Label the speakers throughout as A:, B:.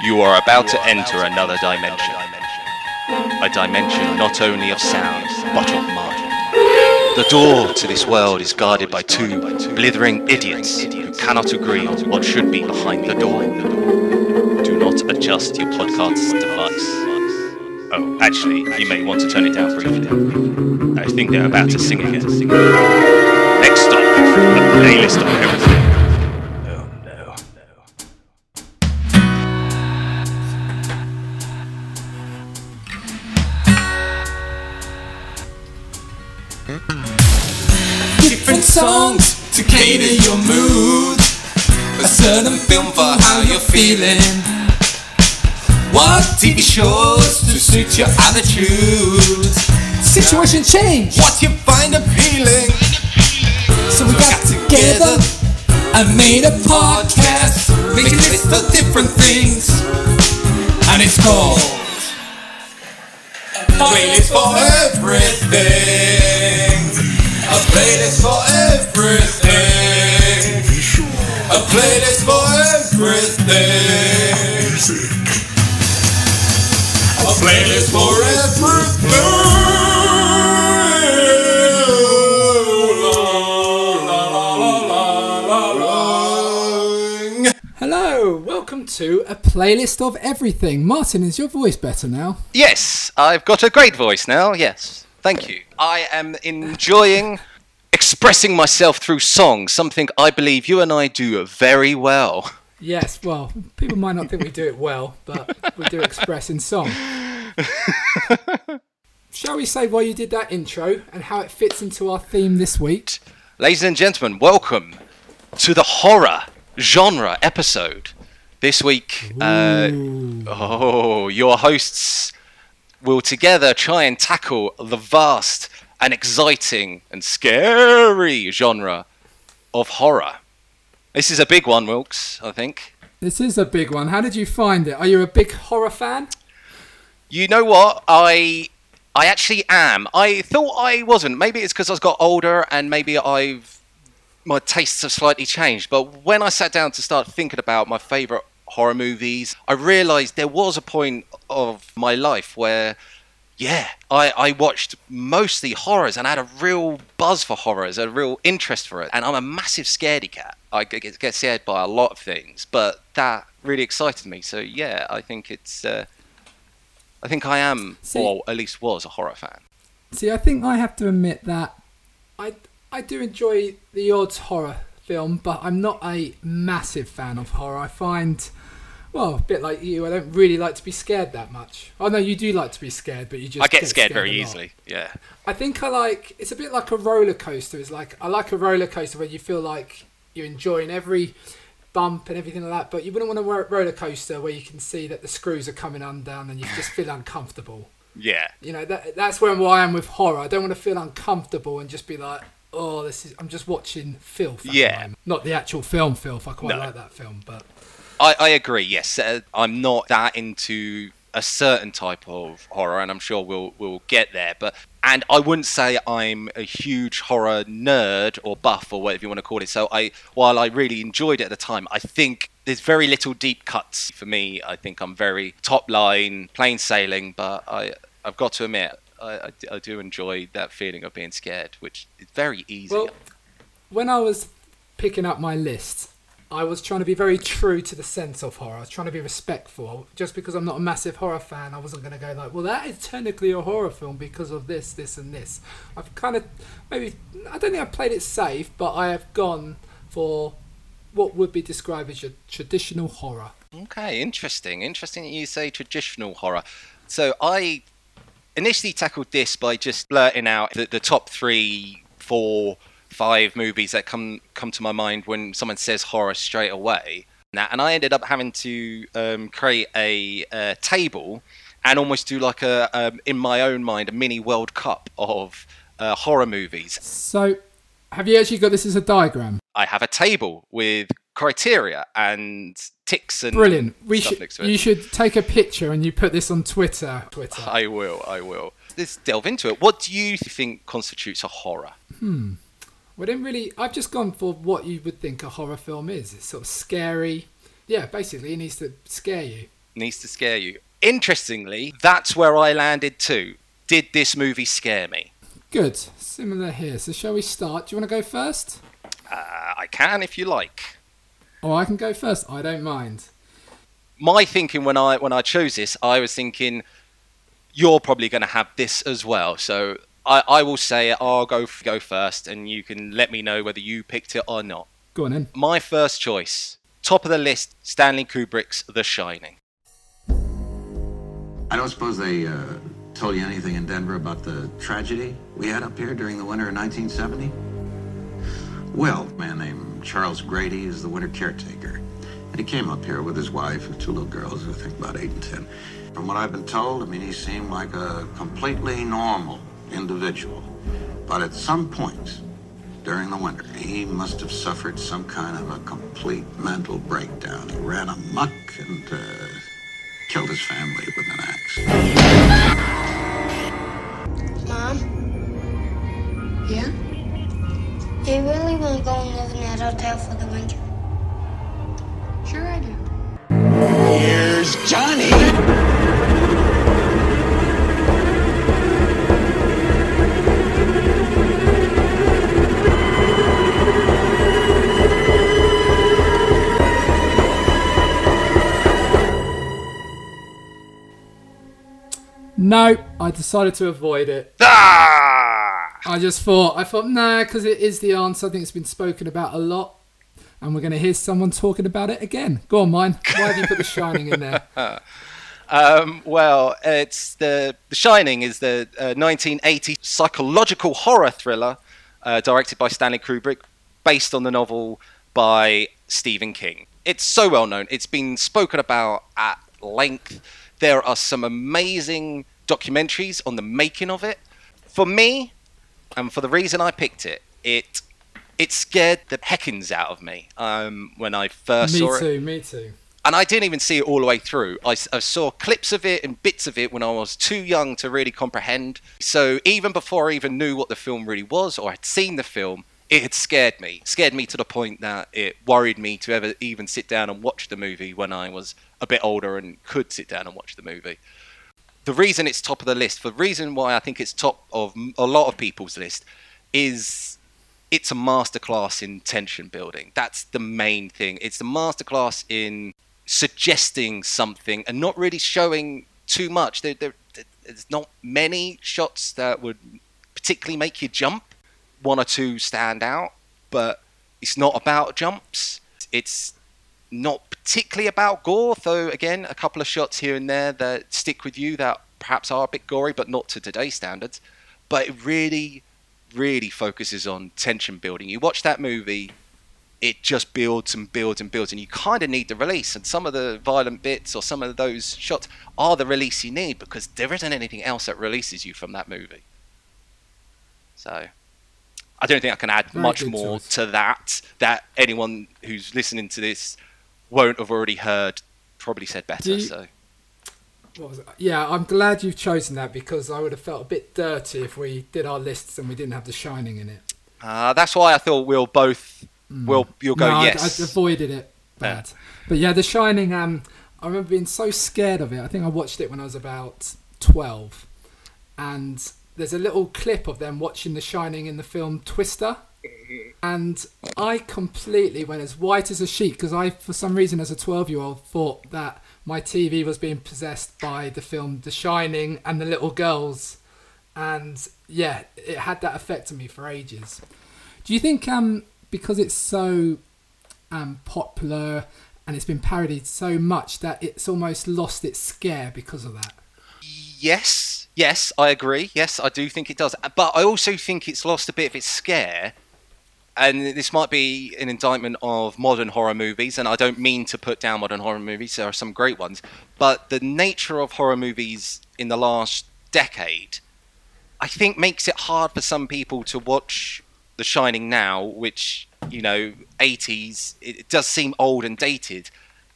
A: You are about to enter another dimension. A dimension not only of sound, but of mind. The door to this world is guarded by two blithering idiots who cannot agree on what should be behind the door. Do not adjust your podcast device. Oh, actually, you may want to turn it down briefly. I think they're about to sing again. Next stop, a playlist of everything.
B: A certain film for how you're feeling. What TV shows to suit your attitude.
C: Situation change.
B: What you find appealing.
C: So we got together.
B: and made a podcast. Make a list of different things. And it's called A Playlist for Everything. A playlist for everything. A playlist for everything. A playlist for everything.
C: Hello, welcome to a playlist of everything. Martin, is your voice better now?
A: Yes, I've got a great voice now. Yes, thank you. I am enjoying expressing myself through song, something I believe you and I do very well.
C: Yes, well, people might not think we do it well, but we do express in song. Shall we say why you did that intro and how it fits into our theme this week?
A: Ladies and gentlemen, welcome to the horror genre episode. This week, uh, oh, your hosts will together try and tackle the vast and exciting and scary genre of horror. This is a big one, Wilkes, I think.
C: This is a big one. How did you find it? Are you a big horror fan?
A: You know what? I I actually am. I thought I wasn't. Maybe it's because I've got older and maybe I've my tastes have slightly changed. But when I sat down to start thinking about my favorite horror movies, I realized there was a point of my life where yeah, I, I watched mostly horrors and I had a real buzz for horrors, a real interest for it. And I'm a massive scaredy cat. I get, get scared by a lot of things, but that really excited me. So yeah, I think it's, uh, I think I am,
C: See-
A: or at least was, a horror fan.
C: See, I think I have to admit that I I do enjoy the odd horror film, but I'm not a massive fan of horror. I find, well, a bit like you, I don't really like to be scared that much. Oh no, you do like to be scared, but you just
A: I get scared very easily. Yeah.
C: I think I like it's a bit like a roller coaster. It's like I like a roller coaster where you feel like you're enjoying every bump and everything like that, but you wouldn't want a roller coaster where you can see that the screws are coming undone and you just feel uncomfortable.
A: Yeah.
C: You know, that that's where I am with horror. I don't want to feel uncomfortable and just be like, oh, this is. I'm just watching filth.
A: Yeah.
C: not the actual film filth. I quite
A: No.
C: like that film, but
A: I, I agree. Yes, uh, I'm not that into a certain type of horror, and I'm sure we'll we'll get there. But and I wouldn't say I'm a huge horror nerd or buff or whatever you want to call it. So I, while I really enjoyed it at the time, I think there's very little deep cuts for me. I think I'm very top line, plain sailing. But I I've got to admit. I, I, I do enjoy that feeling of being scared, which is very easy.
C: well, when I was picking up my list, I was trying to be very true to the sense of horror. I was trying to be respectful. Just because I'm not a massive horror fan, I wasn't going to go like, well, that is technically a horror film because of this, this, and this. I've kind of maybe I don't think I've played it safe, but I have gone for what would be described as your traditional horror.
A: Okay, interesting. Interesting that you say traditional horror. So I initially tackled this by just blurting out the, the top three, four, five movies that come come to my mind when someone says horror straight away. Now, and I ended up having to um, create a, uh table and almost do like a um, in my own mind a mini World Cup of uh, horror movies.
C: So, have you actually got this as a diagram?
A: I have a table with criteria and ticks and
C: Brilliant. We
A: stuff
C: should
A: next to it.
C: you should take a picture and you put this on Twitter. Twitter.
A: I will, I will. Let's delve into it. What do you think constitutes a horror?
C: We didn't really. I've just gone for what you would think a horror film is. It's sort of scary. Yeah, basically, it needs to scare you.
A: needs to scare you. Interestingly, that's where I landed too. Did this movie scare me?
C: Good. Similar here. So shall we start? Do you want to go first?
A: Uh, I can if you like.
C: Oh, I can go first. I don't mind.
A: My thinking when I when I chose this, I was thinking you're probably going to have this as well. So I, I will say I'll go go first, and you can let me know whether you picked it or not.
C: Go on then.
A: My first choice, top of the list, Stanley Kubrick's The Shining.
D: I don't suppose they uh, told you anything in Denver about the tragedy we had up here during the winter of 1970? Well, a man named Charles Grady is the winter caretaker. And he came up here with his wife and two little girls, I think about eight and ten. From what I've been told, I mean, he seemed like a completely normal individual. But at some point during the winter, he must have suffered some kind of a complete mental breakdown. He ran amok and uh, killed his family with an axe.
E: Mom? Yeah? Do you really want to go and live in that hotel for the winter?
F: Sure I do.
B: Here's Johnny.
C: No, I decided to avoid it.
A: Ah!
C: I just thought, I thought, nah, because it is the answer. I think it's been spoken about a lot. And we're going to hear someone talking about it again. Go on, mine. Why have you put The Shining in there?
A: Um, well, it's the The Shining is the uh, 1980 psychological horror thriller uh, directed by Stanley Kubrick, based on the novel by Stephen King. It's so well known. It's been spoken about at length. There are some amazing documentaries on the making of it. For me, and for the reason I picked it, it it scared the heckins out of me um, when I first
C: me
A: saw it Me
C: too, me too.
A: and I didn't even see it all the way through. I, I, saw clips of it and bits of it when I was too young to really comprehend. So even before I even knew what the film really was or had seen the film, it had scared me. Scared me to the point that it worried me to ever even sit down and watch the movie when I was a bit older and could sit down and watch the movie. The reason it's top of the list, the reason why I think it's top of a lot of people's list, is it's a masterclass in tension building. That's the main thing. It's the masterclass in suggesting something and not really showing too much. There, there, there's not many shots that would particularly make you jump. One or two stand out, but it's not about jumps. It's not particularly about gore, though, again, a couple of shots here and there that stick with you that perhaps are a bit gory, but not to today's standards. But it really, really focuses on tension building. You watch that movie, it just builds and builds and builds, and you kind of need the release. And some of the violent bits or some of those shots are the release you need because there isn't anything else that releases you from that movie. So, I don't think I can add
C: Very
A: much more
C: choice.
A: to that. That anyone who's listening to this won't have already heard. Probably said better.
C: You-
A: so,
C: What was it? Yeah, I'm glad you've chosen that because I would have felt a bit dirty if we did our lists and we didn't have The Shining in it.
A: uh, that's why I thought we'll both. Will you'll go
C: no, I-
A: yes?
C: I, avoided it bad. But yeah, The Shining. Um, I remember being so scared of it. I think I watched it when I was about twelve, and there's a little clip of them watching The Shining in the film Twister, and I completely went as white as a sheet because I, for some reason, as a twelve-year-old, thought that my TV was being possessed by the film The Shining and the little girls, and yeah, it had that effect on me for ages. Do you think um because it's so um popular and it's been parodied so much that it's almost lost its scare because of that?
A: Yes, yes, I agree. Yes, I do think it does. But I also think it's lost a bit of its scare. And this might be an indictment of modern horror movies, and I don't mean to put down modern horror movies. There are some great ones, but the nature of horror movies in the last decade, I think, makes it hard for some people to watch The Shining now, which you know, 80s. It, does seem old and dated,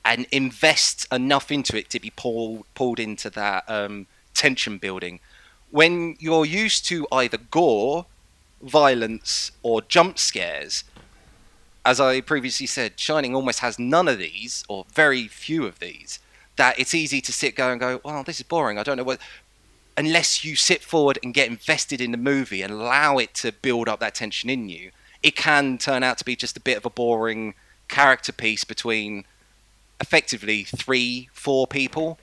A: and invest enough into it to be pulled pulled into that um, tension building. When you're used to either gore, violence, or jump scares, as I previously said, Shining almost has none of these, or very few of these. that it's easy to sit go and go, well, this is boring. I don't know what. Unless you sit forward and get invested in the movie and allow it to build up that tension in you, it can turn out to be just a bit of a boring character piece between effectively three, four people.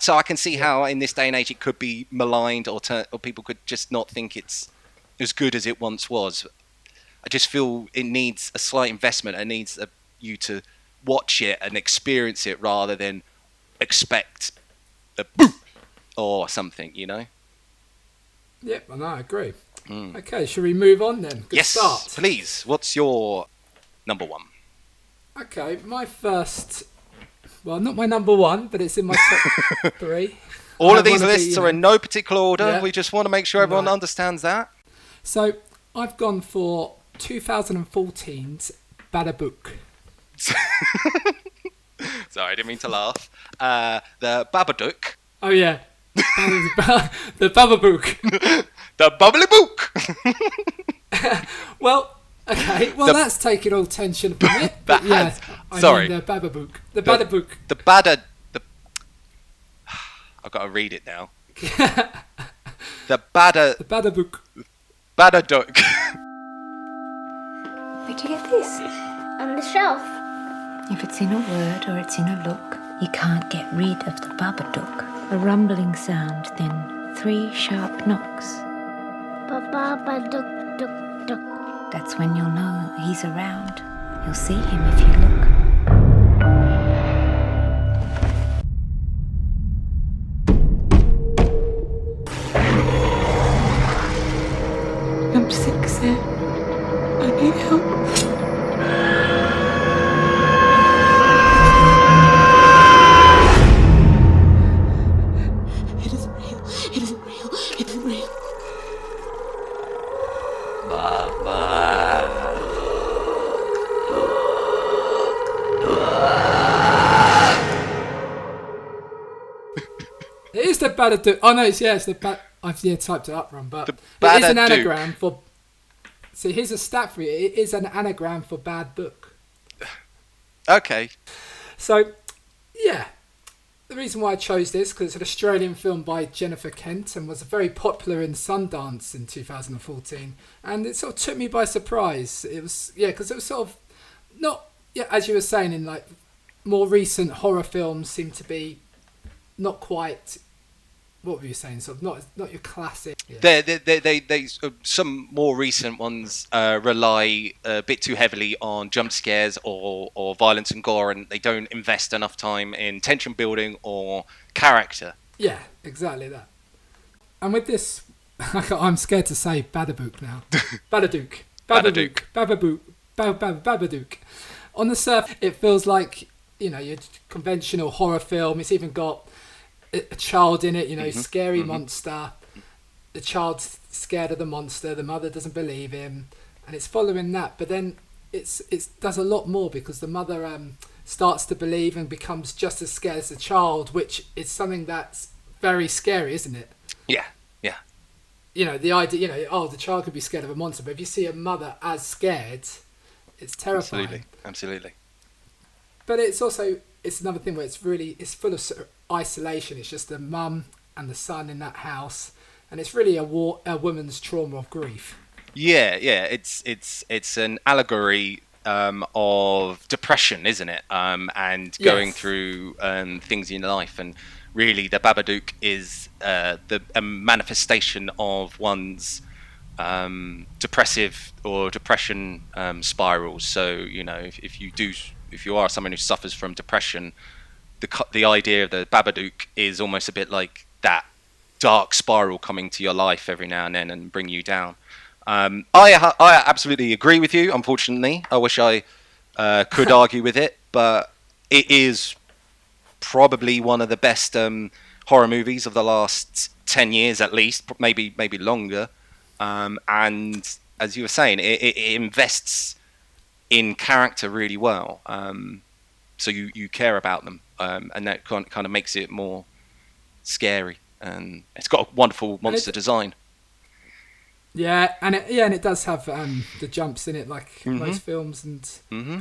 A: So I can see how in this day and age it could be maligned or, or people could just not think it's as good as it once was. I just feel it needs a slight investment. It needs a, you to watch it and experience it rather than expect a boom or something, you know?
C: Yep, and I agree. Hmm. Okay, shall we move on then? Good
A: yes,
C: start.
A: please. What's your number one?
C: Okay, my first. Well, not my number one, but it's in my top three.
A: All
C: I
A: of these
C: wanna be,
A: lists are
C: know-
A: in no particular order.
C: Yeah.
A: We just want to make sure everyone understands that.
C: So I've gone for 2014's Badabook.
A: Sorry, I didn't mean to laugh. Uh, the Babadook.
C: Oh yeah, the Bababook.
A: The Bubbly Book!
C: Well, okay, well
A: The-
C: that's taking all tension from it.
A: That
C: yeah,
A: has-
C: I
A: sorry.
C: the Bababook. The
A: The-
C: Badabook.
A: the Bada. The, I've got to read it now. the Bada.
C: The Badabook.
A: Badadook.
G: Where'd you get this?
E: On the shelf.
G: If it's in a word or it's in a look, you can't get rid of the Babadook. A rumbling sound, then three sharp knocks.
E: Ba-ba-ba, duk, duk, duk.
G: That's when you'll know he's around. You'll see him if you look.
F: Sick, I need help. It isn't real. It isn't real. It isn't real.
C: It is the Badadook. Oh no, it's yeah, it's the Bad. I've yeah typed it up wrong, but
A: The
C: it is an anagram for. So here's a stat for you. It is an anagram for bad book.
A: okay.
C: So, yeah, the reason why I chose this because it's an Australian film by Jennifer Kent and was very popular in Sundance in 2014, and it sort of took me by surprise. It was yeah, because it was sort of not yeah, as you were saying in like more recent horror films seem to be not quite. What were you saying? Sort of not not your classic. Yeah.
A: They, they, they, they, they, uh, some more recent ones uh, rely a bit too heavily on jump scares or, or violence and gore, and they don't invest enough time in tension building or character.
C: Yeah, exactly that. And with this, I'm scared to say Badabook now. Badadook.
A: Badadook.
C: Bababook. Bab- Bab- Babadook. On the surface, it feels like, you know, your conventional horror film. It's even got a, child in it, you know, scary monster. The child's scared of the monster. The mother doesn't believe him. And it's following that. But then it's it does a lot more because the mother um, starts to believe and becomes just as scared as the child, which is something that's very scary, isn't it?
A: Yeah, yeah.
C: You know, the idea, you know, oh, the child could be scared of a monster, but if you see a mother as scared, it's terrifying.
A: Absolutely, absolutely.
C: But it's also it's another thing where it's really it's full of sort of isolation. It's just the mum and the son in that house, and it's really a war a woman's trauma of grief.
A: Yeah, yeah. It's it's it's an allegory um, of depression, isn't it? Um, and going
C: Yes.
A: through um, things in life, and really, the Babadook is uh, the a manifestation of one's um, depressive or depression um, spirals. So you know, if, if you do, if you are someone who suffers from depression, the the idea of the Babadook is almost a bit like that dark spiral coming to your life every now and then and bring you down. Um, I I absolutely agree with you. Unfortunately, I wish I uh, could argue with it, but it is probably one of the best um, horror movies of the last ten years, at least, maybe maybe longer. Um, and as you were saying, it, it, it invests in character really well. Um, so you, you care about them, um, and that kind kind of makes it more scary. And it's got a wonderful monster design.
C: Yeah, and it, yeah, and it does have um, the jumps in it like
A: Mm-hmm.
C: most films, and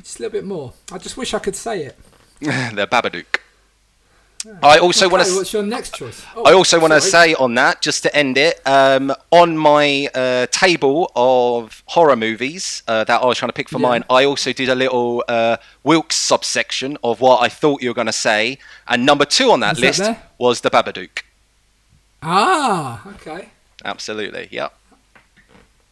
C: just a little bit more. I just wish I could say it.
A: the Babadook. I also want to.
C: what's your next choice? Oh,
A: I also want to say on that, just to end it, um, on my uh, table of horror movies uh, that I was trying to pick for
C: Yeah.
A: mine, I also did a little uh, Wilkes subsection of what I thought you were going to say, and number two on that
C: Was that
A: list
C: there?
A: was the Babadook.
C: Ah, okay.
A: Absolutely, yeah,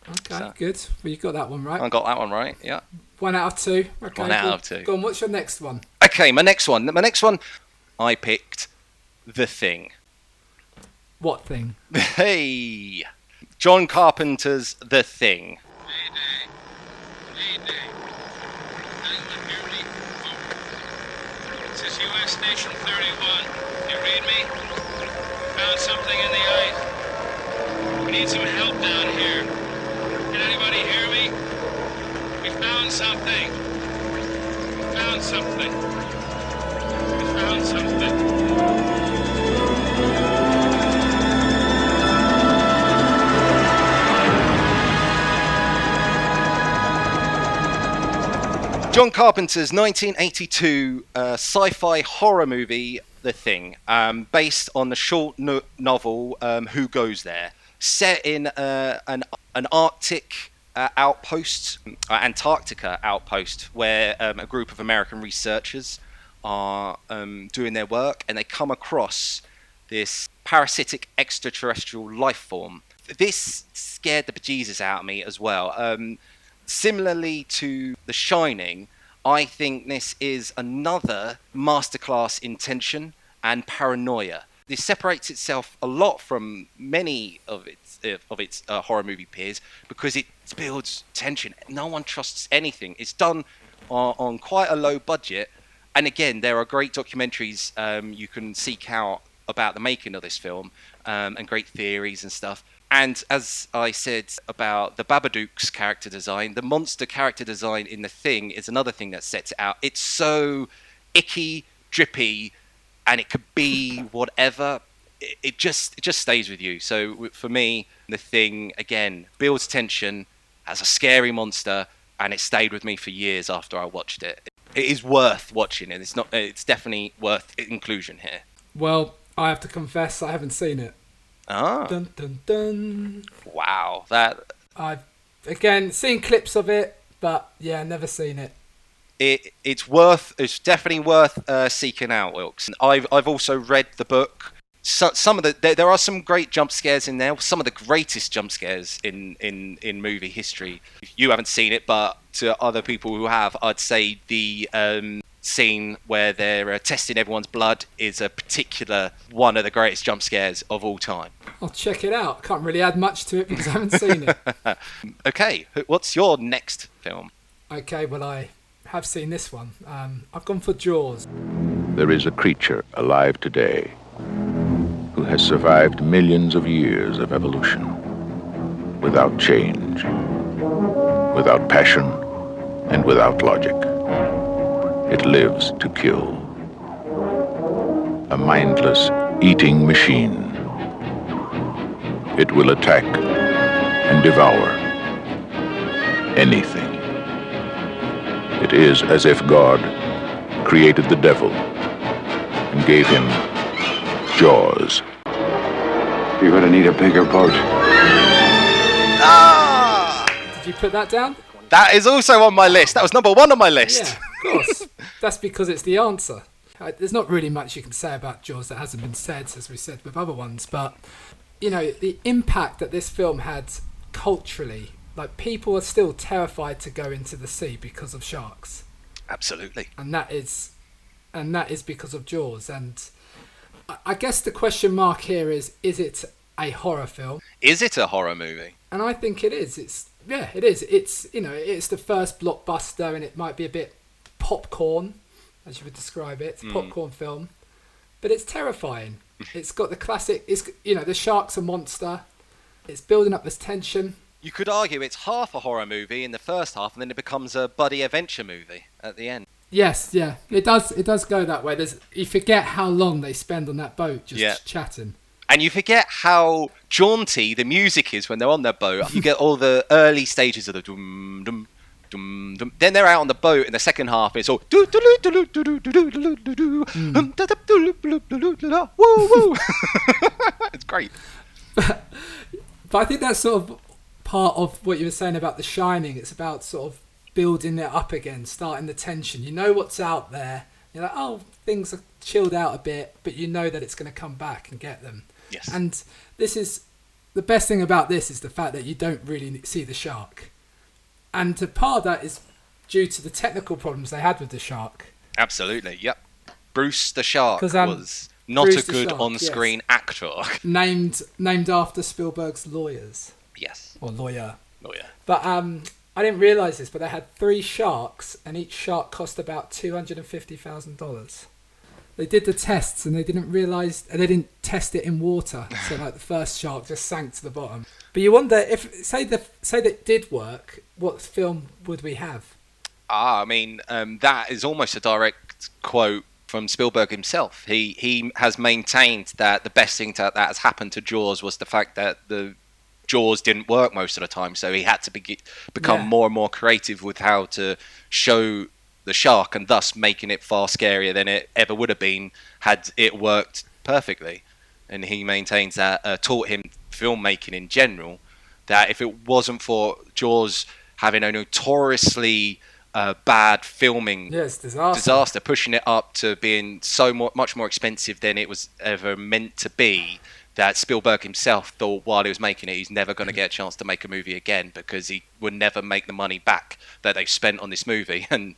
C: Okay,
A: So-
C: good. Well, you got that one right.
A: I got that one right. Yeah.
C: One out of two. Okay,
A: One out
C: well,
A: of two.
C: Go on, what's your next one?
A: Okay, my next one. My next one, I picked The Thing.
C: What thing?
A: Hey, John Carpenter's The Thing.
H: Mayday. Mayday. Anyone hear me? Over. This is U.S. Station 31. You read me? Found something in the ice. We need some help down here. Can anybody hear me? We found something. We found something.
A: John Carpenter's 1982 uh, sci-fi horror movie, The Thing, um, based on the short no- novel um, Who Goes There, set in uh, an an Arctic uh, outpost, uh, Antarctica outpost, where um, a group of American researchers are um, doing their work, and they come across this parasitic extraterrestrial life form. This scared the bejesus out of me as well. Um, similarly to The Shining, I think this is another masterclass in tension and paranoia. This separates itself a lot from many of its of its uh, horror movie peers because it builds tension. No one trusts anything. It's done on, on quite a low budget, and again, there are great documentaries um, you can seek out about the making of this film um, and great theories and stuff. And as I said about the Babadook's character design, the monster character design in The Thing is another thing that sets it out. It's so icky, drippy, and it could be whatever. It, it just it just stays with you. So for me, The Thing again builds tension as a scary monster, and it stayed with me for years after I watched it. It is worth watching, and it's not. It's definitely worth inclusion here.
C: Well, I have to confess, I haven't seen it.
A: Ah,
C: Dun dun dun.
A: wow, that
C: I've again seen clips of it, but yeah, never seen it.
A: it it's worth it's definitely worth uh, seeking out wilkes i've i've also read the book so, some of the there, there are some great jump scares in there some of the greatest jump scares in in in movie history you haven't seen it but to other people who have i'd say the um scene where they're uh, testing everyone's blood is a particular one of the greatest jump scares of all time
C: I'll check it out. Can't really add much to it because I haven't seen it.
A: okay what's your next film
C: Okay, well I have seen this one. Um, I've gone for Jaws.
I: There is a creature alive today who has survived millions of years of evolution without change, without passion, and without logic. It lives to kill. A mindless eating machine. It will attack and devour anything. It is as if God created the devil and gave him jaws.
J: You're gonna need a bigger boat.
C: Did you put that down?
A: that is also on my list that was number one on my list
C: Yeah, of course. That's because it's the answer. There's not really much you can say about Jaws that hasn't been said, as we said with other ones, but you know the impact that this film had culturally. Like people are still terrified to go into the sea because of sharks,
A: absolutely
C: and that is, and that is because of Jaws. And I- guess the question mark here is: Is it a horror film?
A: Is it a horror movie?
C: And I think it is. It's yeah, it is. It's you know, it's the first blockbuster, and it might be a bit popcorn, as you would describe it. It's a hmm. popcorn film, but it's terrifying. it's got the classic. It's you know, the shark's a monster. It's building up this tension.
A: You could argue it's half a horror movie in the first half, and then it becomes a buddy adventure movie at the end.
C: Yes, yeah, it does. It does go that way. There's you forget how long they spend on that boat just
A: Yeah.
C: chatting.
A: And you forget how jaunty the music is when they're on their boat. You get all the early stages of the dum dum dum, dum. Then they're out on the boat in the second half. and It's all do do do do do do do do do do do um, da, da, do, do, do, woo woo. it's great.
C: But I think that's sort of part of what you were saying about The Shining. It's about sort of building it up again, starting the tension. You know what's out there. You're like, oh, things are chilled out a bit, but you know that it's going to come back and get them.
A: Yes.
C: And this is the best thing about this is the fact that you don't really see the shark, and a part of that is due to the technical problems they had with the shark.
A: Absolutely. Yep. Bruce the shark
C: um,
A: was not
C: Bruce
A: a good
C: Shark,
A: on-screen actor.
C: Named named after Spielberg's lawyers
A: yes.
C: or lawyer.
A: Lawyer.
C: But um, I didn't realize this, but they had three sharks, and each shark cost about two hundred and fifty thousand dollars. They did the tests, and they didn't realize, and they didn't test it in water. So like the first shark just sank to the bottom. But you wonder if say the say that did work, what film would we have?
A: Ah, I mean, um, that is almost a direct quote from Spielberg himself. He he has maintained that the best thing to, that has happened to Jaws was the fact that the Jaws didn't work most of the time, so he had to be, become
C: Yeah.
A: more and more creative with how to show the shark, and thus making it far scarier than it ever would have been had it worked perfectly. And he maintains that uh, taught him filmmaking in general that if it wasn't for Jaws having a notoriously uh, bad filming
C: it's disaster.
A: disaster, pushing it up to being so mo- much more expensive than it was ever meant to be. That Spielberg himself thought while he was making it, he's never going to get a chance to make a movie again because he would never make the money back that they spent on this movie. And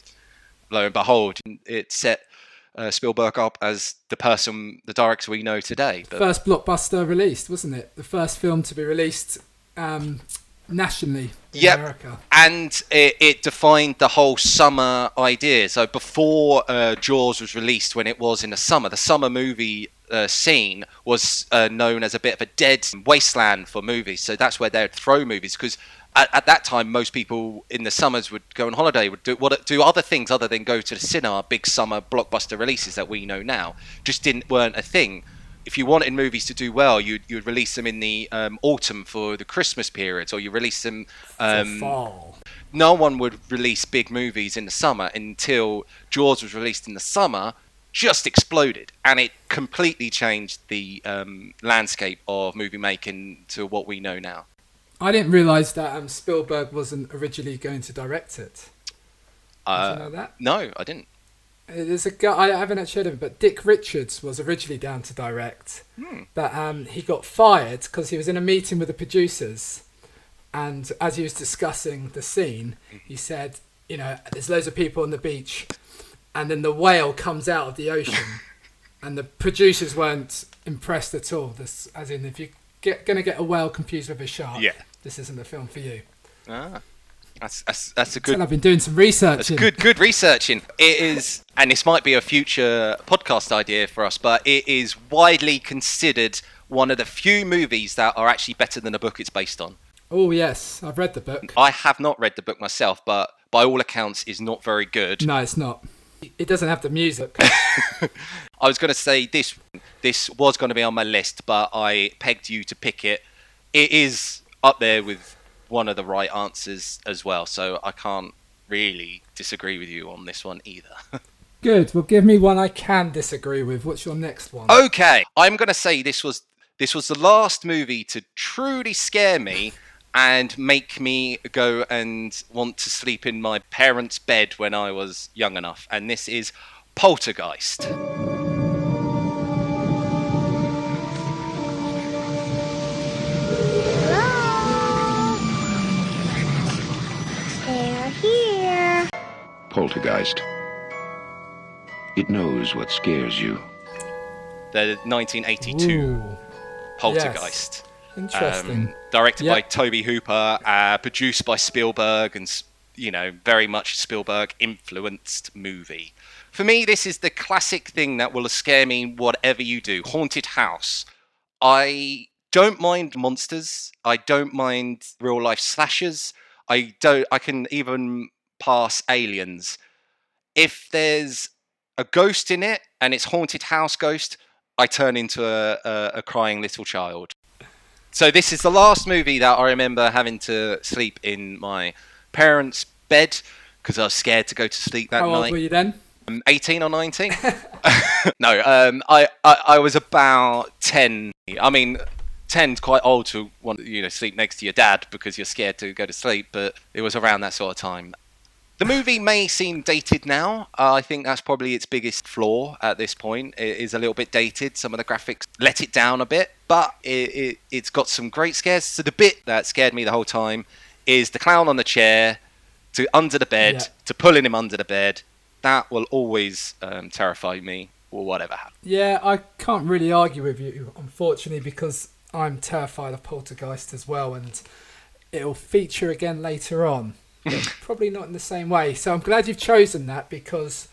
A: lo and behold, it set uh, Spielberg up as the person, the director we know today. But
C: First blockbuster released, wasn't it? The first film to be released um, nationally in
A: Yep.
C: America.
A: and it, it defined the whole summer idea. So before uh, Jaws was released, when it was in the summer, the summer movie uh, scene was uh, known as a bit of a dead wasteland for movies. So that's where they'd throw movies because. At, at that time, most people in the summers would go on holiday, would do what do other things other than go to the cinema. Big summer blockbuster releases that we know now just didn't weren't a thing if you wanted movies to do well, you'd, you'd release them in the um, autumn for the Christmas periods, or you release them. Um,
C: fall.
A: No one would release big movies in the summer until Jaws was released in the summer. Just exploded, and it completely changed the um, landscape of movie making to what we know now.
C: I didn't realise that um, Spielberg wasn't originally going to direct it.
A: Uh,
C: you know that?
A: No, I didn't.
C: There's a guy I haven't actually heard of him, but Dick Richards was originally down to direct,
A: Hmm.
C: but um, he got fired because he was in a meeting with the producers, and as he was discussing the scene, he said, "You know, there's loads of people on the beach, and then the whale comes out of the ocean, and the producers weren't impressed at all. This, as in, if you're get, gonna get a whale confused with a shark,
A: Yeah.
C: this isn't the film for you."
A: Ah, that's that's, that's a
C: Good. I've been doing some research.
A: Good, good researching. It is, and this might be a future podcast idea for us, but it is widely considered one of the few movies that are actually better than the book it's based on.
C: Oh yes, I've read the book.
A: I have not read the book myself, but by all accounts, is not very good.
C: No, it's not. It doesn't have the music.
A: I was going to say this. This was going to be on my list, but I pegged you to pick it. It is up there with one of the right answers as well, so I can't really disagree with you on this one either.
C: Good. Well, give me one I can disagree with. What's your next one?
A: Okay, I'm gonna say this was this was the last movie to truly scare me and make me go and want to sleep in my parents' bed when I was young enough, and this is Poltergeist.
E: They're here.
I: Poltergeist. It knows what scares you.
A: The 1982
C: Ooh,
A: Poltergeist.
C: Interesting.
A: Um, directed by Tobe Hooper, uh, produced by Spielberg, and you know, very much Spielberg influenced movie. For me, this is the classic thing that will scare me whatever you do. Haunted house. I don't mind monsters. I don't mind real life slashers. I don't. I can even pass aliens. If there's a ghost in it and it's haunted house ghost, I turn into a, a, a crying little child. So this is the last movie that I remember having to sleep in my parents' bed because I was scared to go to sleep that
C: How
A: night.
C: old were you then?
A: Um, 18 or 19? no, um, I, I, I was about 10. I mean, 10's quite old to want you know sleep next to your dad because you're scared to go to sleep, but it was around that sort of time. The movie may seem dated now. Uh, I think that's probably its biggest flaw at this point. It is a little bit dated. Some of the graphics let it down a bit, but it, it, it's got some great scares. So the bit that scared me the whole time is the clown on the chair to under the bed
C: Yeah.
A: to pulling him under the bed. That will always um, terrify me or whatever happens.
C: Yeah, I can't really argue with you, unfortunately, because I'm terrified of Poltergeist as well, and it'll feature again later on. Probably not in the same way. So I'm glad you've chosen that because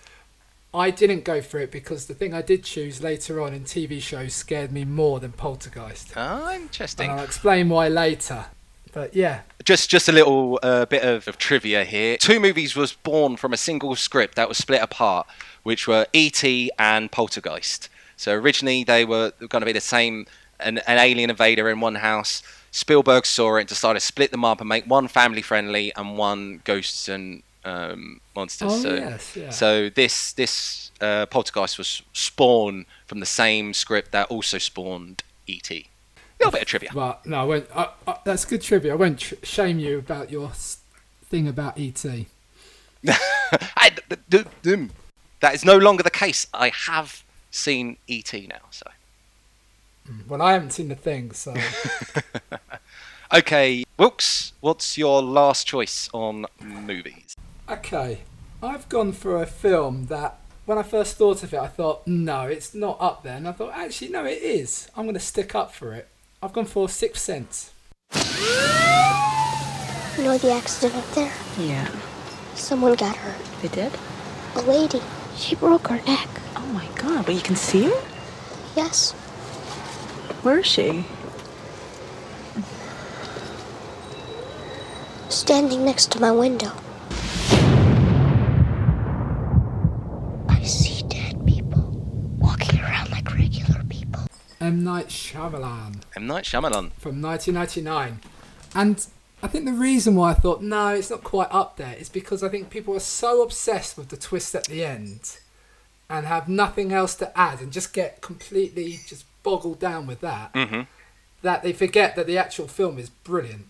C: I didn't go for it because the thing I did choose later on in TV shows scared me more than Poltergeist.
A: Ah, interesting.
C: And I'll explain why later. But yeah,
A: Just just a little uh, bit of, of trivia here. Two movies was born from a single script that was split apart, which were E.T. and Poltergeist. So originally they were going to be the same, an, an alien invader in one house. Spielberg saw it and decided to split them up and make one family friendly and one ghosts and um, monsters.
C: Oh,
A: so,
C: yes, yeah.
A: so this this uh, Poltergeist was spawned from the same script that also spawned E.T. A little bit of trivia.
C: but no, I won't. I, I, that's good trivia. I won't tr- shame you about your thing about ET.
A: I- d- d- d- that is no longer the case. I have seen ET now, so
C: Well, I haven't seen the thing, so
A: okay. Wilkes, what's your last choice on movies?
C: okay. I've gone for a film that when I first thought of it, I thought no, it's not up there, and I thought actually no, it is. I'm going to stick up for it. I've gone for Sixth Sense.
E: You know the accident up there?
F: Yeah.
E: Someone got hurt.
F: They did?
E: A lady. She broke her neck.
F: Oh my god, but you can see her?
E: Yes.
F: Where is she?
E: Standing next to my window. I see dead people walking around like regular people.
C: M Night Shyamalan
A: M Night Shyamalan.
C: from 1999, and I think the reason why I thought no, it's not quite up there is because I think people are so obsessed with the twist at the end, and have nothing else to add, and just get completely just boggled down with that.
A: Mhm.
C: that they forget that the actual film is brilliant.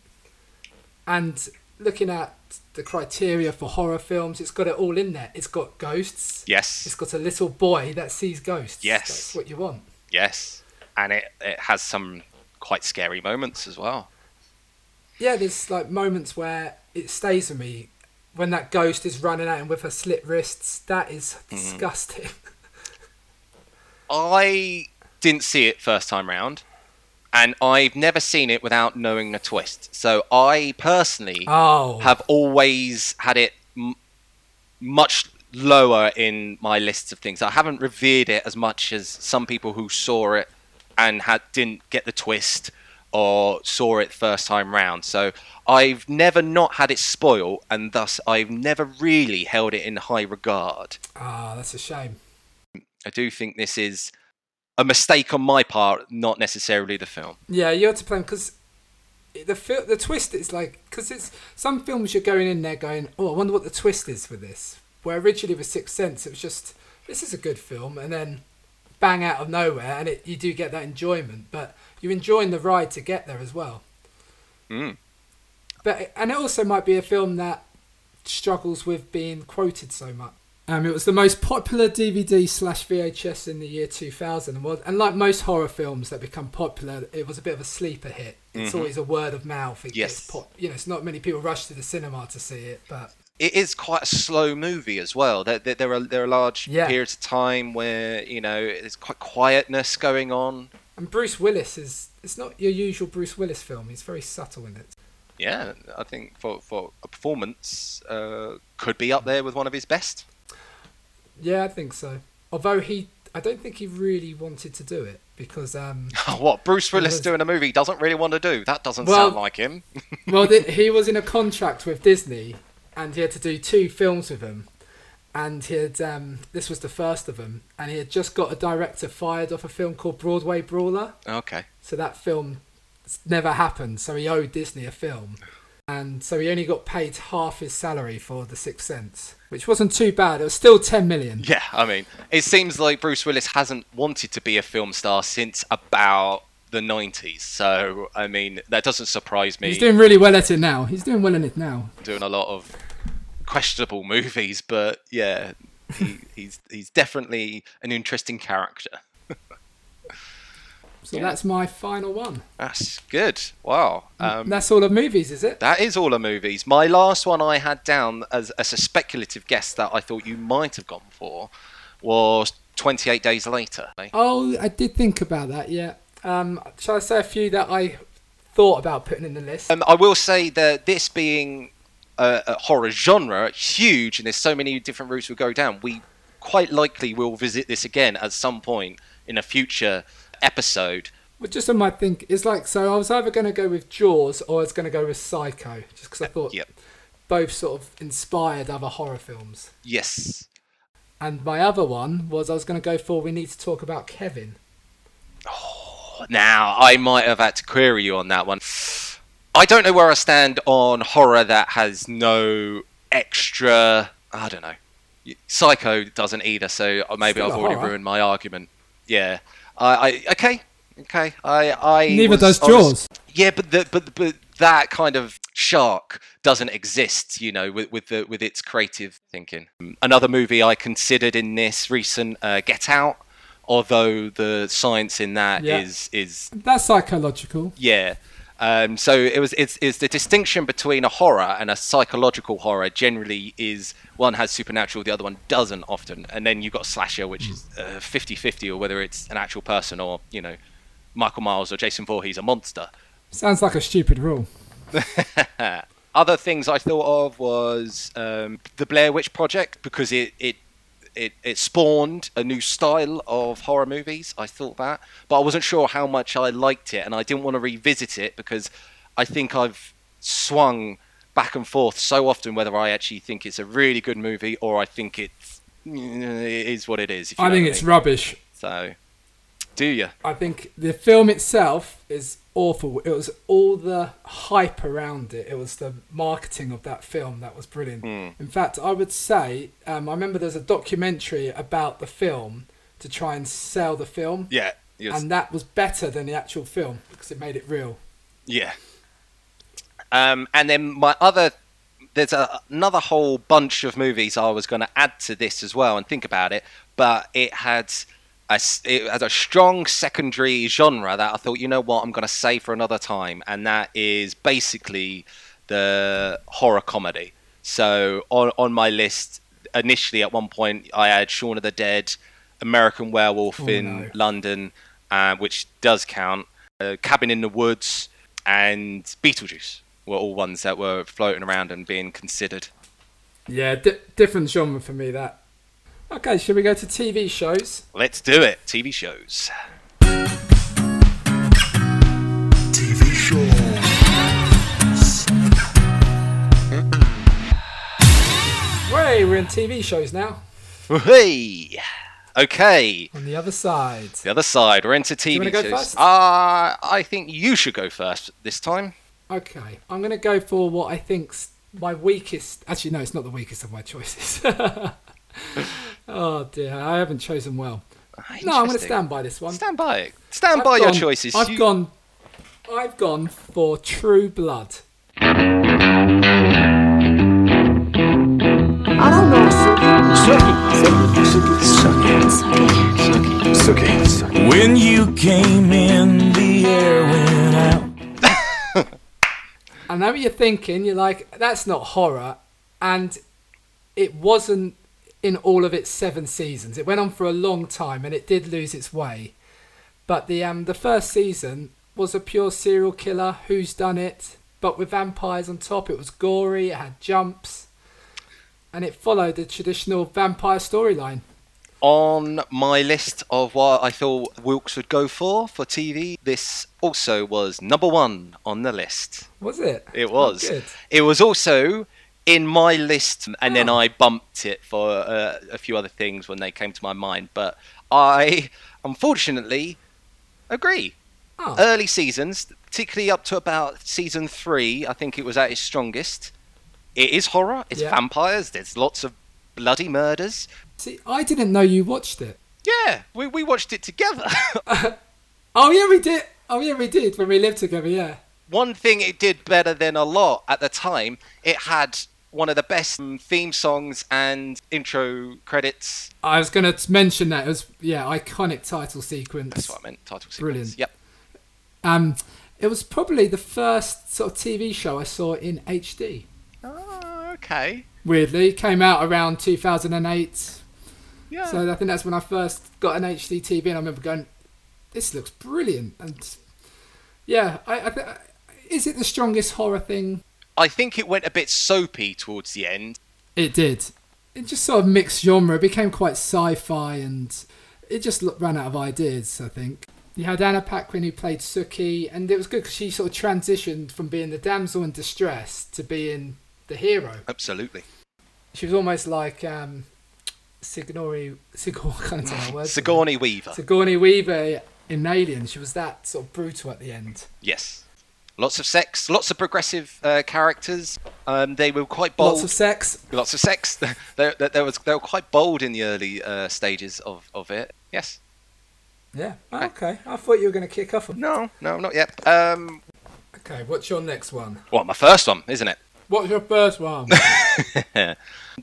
C: And looking at the criteria for horror films, it's got it all in there. It's got ghosts.
A: Yes.
C: It's got a little boy that sees ghosts.
A: Yes.
C: That's what you want.
A: Yes, and it it has some quite scary moments as well.
C: Yeah, there's like moments where it stays with me when that ghost is running out and with her slit wrists. That is
A: Mm.
C: disgusting.
A: I didn't see it first time round, and I've never seen it without knowing a twist. So I personally
C: Oh.
A: have always had it m- much lower in my lists of things. I haven't revered it as much as some people who saw it and had didn't get the twist or saw it first time round. So I've never not had it spoil, and thus I've never really held it in high regard.
C: Ah, that's a shame.
A: I do think this is a mistake on my part, not necessarily the film.
C: Yeah, you have to plan because the fil- the twist is like because it's some films you're going in there going, oh, I wonder what the twist is for this. Where originally with Sixth Sense, it was just this is a good film, and then bang out of nowhere, and it, you do get that enjoyment, but you're enjoying the ride to get there as well.
A: Mm.
C: But and it also might be a film that struggles with being quoted so much. Um, it was the most popular DVD slash VHS in the year 2000, and, and like most horror films that become popular, it was a bit of a sleeper hit. It's
A: Mhm.
C: always a word of mouth. It
A: Yes.
C: pop. You know, it's not many people rush to the cinema to see it, but
A: It is quite a slow movie as well. There, there, there are there are large
C: Yeah.
A: periods of time where you know there's quite quietness going on.
C: and Bruce Willis is it's not your usual Bruce Willis film. He's very subtle in it.
A: Yeah, I think for for a performance uh, could be up there with one of his best.
C: Yeah, I think so. Although he, I don't think he really wanted to do it because um,
A: what Bruce Willis
C: was-
A: doing a movie he doesn't really want to do? That doesn't
C: Well-
A: sound like him.
C: well, he was in a contract with Disney, and he had to do two films with them. And he had um, this was the first of them, and he had just got a director fired off a film called Broadway Brawler.
A: okay.
C: So that film never happened. So he owed Disney a film, and so he only got paid half his salary for The Sixth Sense, which wasn't too bad. It was still 10 million.
A: Yeah, I mean, it seems like Bruce Willis hasn't wanted to be a film star since about the 90s. So, I mean, that doesn't surprise me.
C: He's doing really well at it now. He's doing well in it now.
A: doing a lot of questionable movies, but yeah, he, he's he's definitely an interesting character.
C: So that's my final one.
A: That's good. Wow. Um,
C: that's all of movies, is it?
A: That is all of movies. My last one I had down as, as a speculative guess that I thought you might have gone for was 28 Days Later.
C: Oh, I did think about that, yeah. Um, shall I say a few that I thought about putting in the list?
A: Um, I will say that this being a, a horror genre, huge, and there's so many different routes we go down, we quite likely will visit this again at some point in a future episode.
C: Well, just on my think, it's like so. I was either going to go with Jaws or I was going to go with Psycho, just because I uh, thought
A: Yep.
C: both sort of inspired other horror films.
A: Yes.
C: And my other one was I was going to go for We Need to Talk About Kevin.
A: Oh, Now, I might have had to query you on that one. I don't know where I stand on horror that has no extra. I don't know. Psycho doesn't either, so maybe
C: Still
A: I've already
C: horror.
A: ruined my argument. Yeah. I, I okay, okay. I, I
C: Neither
A: was-
C: does Jaws.
A: yeah, but the, but but that kind of shark doesn't exist, you know, with with the with its creative thinking. Another movie I considered in this recent uh, Get Out, although the science in that is
C: Yeah.
A: is
C: That's psychological.
A: yeah. Um, so it was it's, it's the distinction between a horror and a psychological horror generally is one has supernatural the other one doesn't often. And then you've got slasher which is uh, 50-50 or whether it's an actual person or you know Michael Myers or Jason Voorhees a monster.
C: Sounds like a stupid rule.
A: other things I thought of was um, the Blair Witch Project because it, it it it spawned a new style of horror movies. I thought that, but I wasn't sure how much I liked it, and I didn't want to revisit it because I think I've swung back and forth so often whether I actually think it's a really good movie or I think it's it is what it is. if you
C: I think it's
A: mean.
C: rubbish.
A: So, do you?
C: I think the film itself is awful. It was all the hype around it. It was the marketing of that film that was brilliant. In fact, I would say um, I remember there's a documentary about the film to try and sell the film.
A: Yeah. yes.
C: And that was better than the actual film because it made it real.
A: Yeah. Um, and then my other, there's a, another whole bunch of movies I was going to add to this as well and think about it, but it had a, s- it had a strong secondary genre that I thought, you know what, I'm going to save for another time, and that is basically the horror comedy. So on on my list initially at one point I had Shaun of the Dead, American Werewolf
C: Oh,
A: in
C: no.
A: London, uh, which does count, uh, Cabin in the Woods, and Beetlejuice were all ones that were floating around and being considered.
C: Yeah, di- different genre for me that. Okay, should we go to TV shows?
A: Let's do it. TV shows.
B: TV show.
C: Way, we're in TV shows now.
A: Hey. Okay.
C: On the other side.
A: The other side. We're into TV
C: wanna go
A: shows.
C: first?
A: Uh, I think you should go first this time.
C: Okay, I'm going to go for what I think's my weakest. Actually, no, it's not the weakest of my choices. oh dear, I haven't chosen well. Ah, no, I'm going to stand by this one.
A: Stand by it. Stand
C: I've
A: by your choices.
C: I've
A: You-
C: gone. I've gone for True Blood.
B: I don't know, Sookie. Sookie. Sookie. Sookie. Sookie. When you came in, the air went out.
C: I know what you're thinking. You're like, that's not horror, and it wasn't in all of its seven seasons. It went on for a long time, and it did lose its way. But the um the first season was a pure serial killer. Who's done it? But with vampires on top. It was gory. It had jumps, and it followed the traditional vampire storyline.
A: on my list of what I thought Wilkes would go for for TV, this also was number one on the list.
C: Was it?
A: It was.
C: Oh,
A: it was also in my list, and then
C: Oh.
A: I bumped it for uh, a few other things when they came to my mind. But I, unfortunately, agree.
C: Oh.
A: Early seasons, particularly up to about season three, I think it was at its strongest. It is horror. It's
C: Yeah.
A: vampires. There's lots of bloody murders.
C: See, I didn't know you watched it.
A: Yeah, we, we watched it together.
C: Oh yeah, we did. Oh yeah, we did when we lived together. Yeah.
A: One thing it did better than a lot at the time, it had one of the best theme songs and intro credits.
C: I was going to mention that as yeah iconic title sequence.
A: That's what I meant. Title sequence.
C: Brilliant.
A: Yep.
C: Um, it was probably the first sort of TV show I saw in HD.
A: Oh, okay.
C: Weirdly, it came out around 2008.
A: Yeah.
C: So I think that's when I first got an HD TV, and I remember going, "This looks brilliant." And yeah, I, I is it the strongest horror thing?
A: I think it went a bit soapy towards the end.
C: It did. It just sort of mixed genre. It became quite sci-fi, and it just ran out of ideas. I think you had Anna Paquin who played Sookie, and it was good because she sort of transitioned from being the damsel in distress to being the hero.
A: Absolutely.
C: She was almost like um, Sigourney. Sigourney. I can't say that.
A: Sigourney Weaver.
C: Sigourney Weaver in Alien. She was that sort of brutal at the end.
A: Yes. Lots of sex, lots of progressive uh, characters. Um, they were quite bold.
C: Lots of sex.
A: Lots of sex. they, they, they was, they were quite bold in the early uh, stages of, of it. Yes.
C: Yeah. Oh, okay. I thought you were going to kick off. on-
A: No, no, not yet. Um,
C: Okay. What's your next one?
A: well, my first one, isn't it?
C: What's your first one?
A: the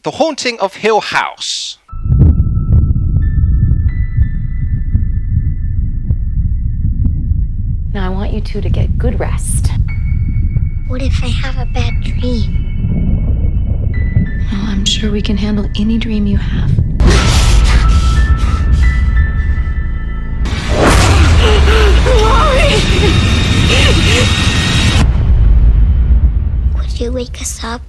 A: Haunting of Hill House.
G: Now I want you two to get good rest.
E: What if I have a bad dream?
G: Well, I'm sure we can handle any dream you have.
E: Would you wake us up?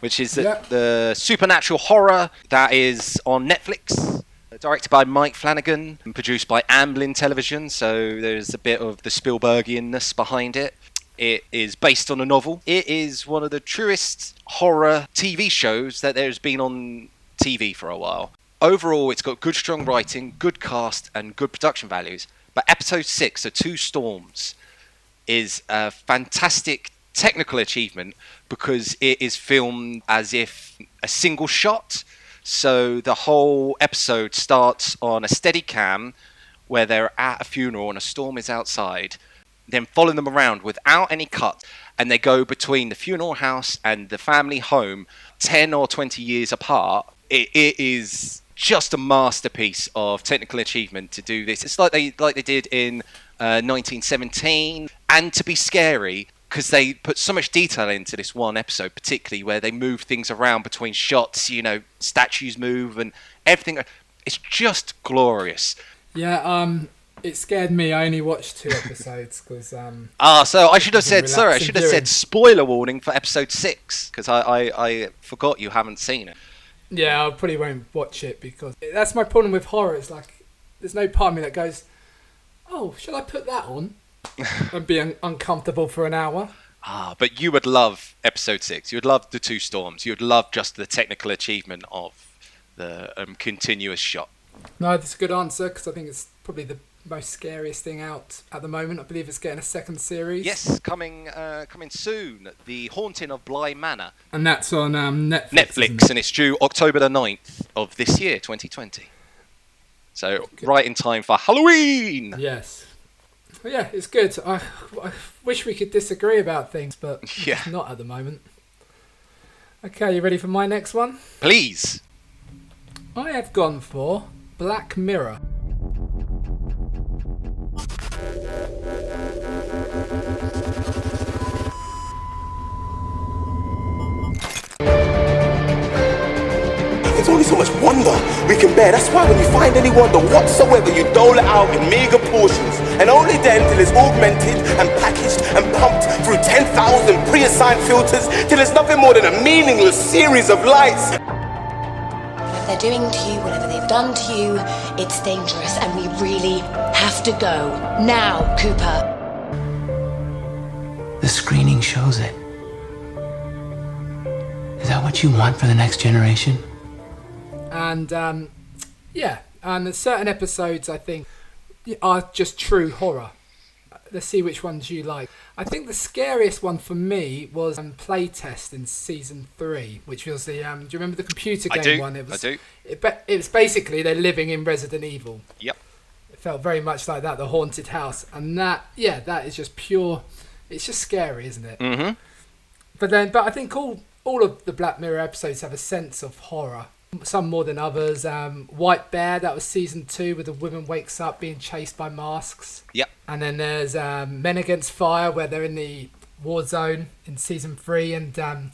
A: which is the,
C: Yeah.
A: the supernatural horror that is on Netflix. Directed by Mike Flanagan and produced by Amblin Television, so there's a bit of the Spielbergianness behind it. It is based on a novel. It is one of the truest horror TV shows that there's been on TV for a while. Overall, it's got good, strong writing, good cast, and good production values. But episode six, so Two Storms, is a fantastic technical achievement because it is filmed as if a single shot. So the whole episode starts on a steady cam where they're at a funeral and a storm is outside, then follow them around without any cut. And they go between the funeral house and the family home 10 or 20 years apart. It, it is just a masterpiece of technical achievement to do this. It's like they like they did in uh, 1917, and to be scary because they put so much detail into this one episode, particularly where they move things around between shots. You know, statues move and everything. It's just glorious.
C: yeah. Um, it scared me. I only watched two episodes because um,
A: Ah, so I should have said, sorry, I should have
C: viewing.
A: said spoiler warning for episode six because I, I, I forgot you haven't seen it.
C: yeah, I probably won't watch it because that's my problem with horror. It's like there's no part of me that goes, "Oh, shall I put that on?" and be un- uncomfortable for an hour.
A: Ah, but you would love episode six. You would love the two storms. You would love just the technical achievement of the um, continuous shot.
C: No, that's a good answer because I think it's probably the most scariest thing out at the moment. I believe it's getting a second series.
A: Yes, coming uh, coming soon. The Haunting of Bly Manor.
C: and that's on um, Netflix.
A: Netflix,
C: it?
A: and it's due October the 9th of this year, 2020. So right in time for Halloween.
C: Yes. Well, yeah, it's good. I, I wish we could disagree about things, but
A: Yeah.
C: not at the moment. Okay, you ready for my next one?
A: Please.
C: I have gone for Black Mirror.
K: There's only so much wonder we can bear. That's why when you find any wonder whatsoever, you dole it out in meager portions. And only then till it's augmented and packaged and pumped through 10,000 pre-assigned filters till it's nothing more than a meaningless series of lights.
L: If they're doing to you whatever they've done to you, it's dangerous and we really have to go. Now, Cooper.
M: The screening shows it. Is that what you want for the next generation?
C: And um, yeah, and certain episodes I think are just true horror. let's see which ones you like. I think the scariest one for me was um, Playtest in season three, which was the. Um, do you remember the computer
A: I
C: game
A: do,
C: one? It was.
A: I do.
C: It, it was basically they're living in Resident Evil.
A: Yep.
C: It felt very much like that, the haunted house, and that yeah, that is just pure. It's just scary, isn't it?
A: Mm-hmm.
C: But then, but I think all all of the Black Mirror episodes have a sense of horror. Some more than others. Um, White Bear, that was season two, where the woman wakes up being chased by masks.
A: Yep.
C: And then there's um, Men Against Fire, where they're in the war zone in season three, and um,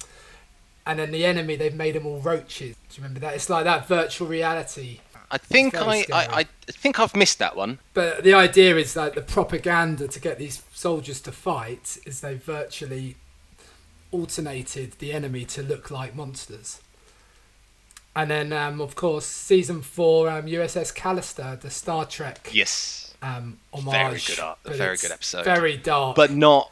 C: and then the enemy they've made them all roaches. Do you remember that? It's like that virtual reality.
A: I think I, I, I think I've missed that one.
C: But the idea is that the propaganda to get these soldiers to fight is they virtually alternated the enemy to look like monsters. And then, um, of course, season four, um, USS Callister, the Star Trek
A: Yes.
C: um, homage.
A: Very good art.
C: But
A: very good episode.
C: Very dark.
A: But not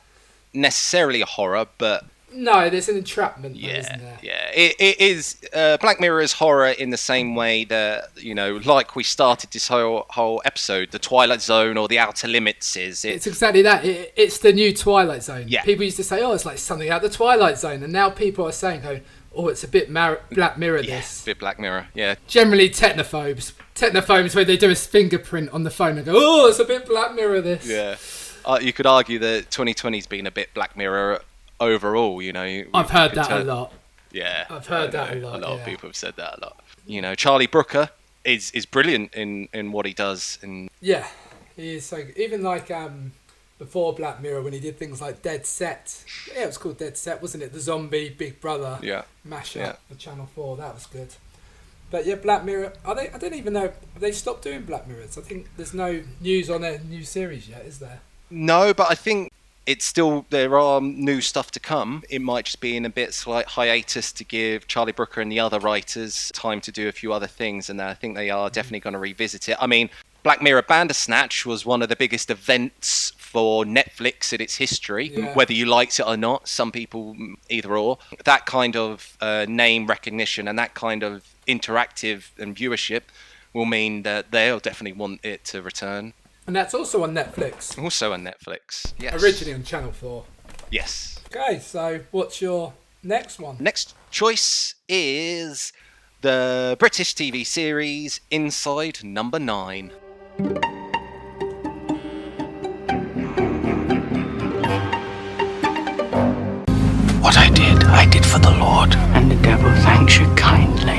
A: necessarily a horror, but
C: no, there's an entrapment, though,
A: yeah,
C: isn't there?
A: yeah. It, it is uh, Black Mirror is horror in the same way that you know, like we started this whole whole episode, the Twilight Zone or the Outer Limits is. It,
C: It's exactly that. It, it's the new Twilight Zone.
A: Yeah.
C: People used to say, "Oh, it's like something out of the Twilight Zone," and now people are saying, "Oh, oh it's a bit Mar- Black Mirror." This
A: bit Black Mirror, yeah.
C: generally technophobes. Technophobes where they do a fingerprint on the phone and go, "Oh, it's a bit Black Mirror." This.
A: Yeah. Uh, you could argue that 2020's been a bit Black Mirror overall. You know, you-
C: I've heard that a lot.
A: Yeah,
C: I've heard that a lot,
A: A lot
C: yeah.
A: of people have said that a lot. You know, Charlie Brooker is is brilliant in in what he does. And
C: Yeah, he is so even like um before Black Mirror when he did things like Dead Set. Yeah, it was called Dead Set, wasn't it? The zombie Big Brother
A: Yeah.
C: mashup
A: Yeah.
C: for Channel Four. That was good. But yeah, Black Mirror. Are they? I don't even know. They stopped doing Black Mirrors? I think there's no news on their new series yet, is there?
A: no, but I think it's still there are new stuff to come. It might just be in a bit slight hiatus to give Charlie Brooker and the other writers time to do a few other things, and I think they are mm-hmm. definitely going to revisit it. I mean, Black Mirror Bandersnatch was one of the biggest events for Netflix in its history,
C: Yeah.
A: whether you liked it or not. Some people mm, either or. That kind of uh, name recognition and that kind of interactive and viewership will mean that they'll definitely want it to return.
C: And that's also on Netflix.
A: Also on Netflix. Yes.
C: Originally on Channel Four.
A: Yes.
C: Okay, so what's your next one?
A: Next choice is the British TV series Inside Number Nine.
M: What I did, I did for the Lord. And the devil thanks you kindly.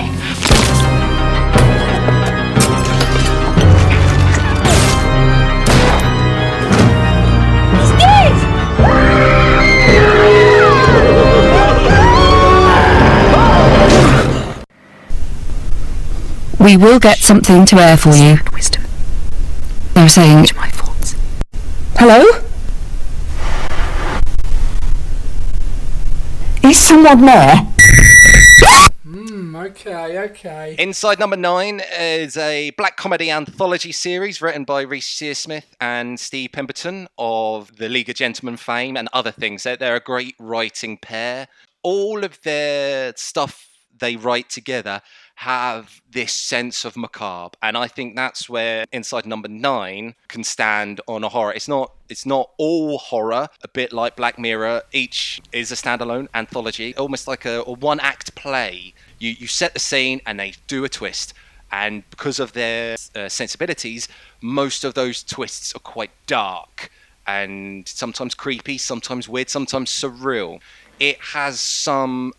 N: We will get something to air for you. They're saying.
F: my thoughts.
N: Hello? Is someone there?
C: Hmm. Okay. Okay.
A: Inside Number Nine is a black comedy anthology series written by Reece Shearsmith and Steve Pemberton of the League of Gentlemen fame and other things. They're, they're a great writing pair. All of their stuff they write together have this sense of macabre and i think that's where inside number nine can stand on a horror. It's not it's not all horror a bit like black mirror. Each is a standalone anthology almost like a, a one act play. You you set the scene and they do a twist and because of their uh, sensibilities most of those twists are quite dark and sometimes creepy sometimes weird sometimes surreal. It has some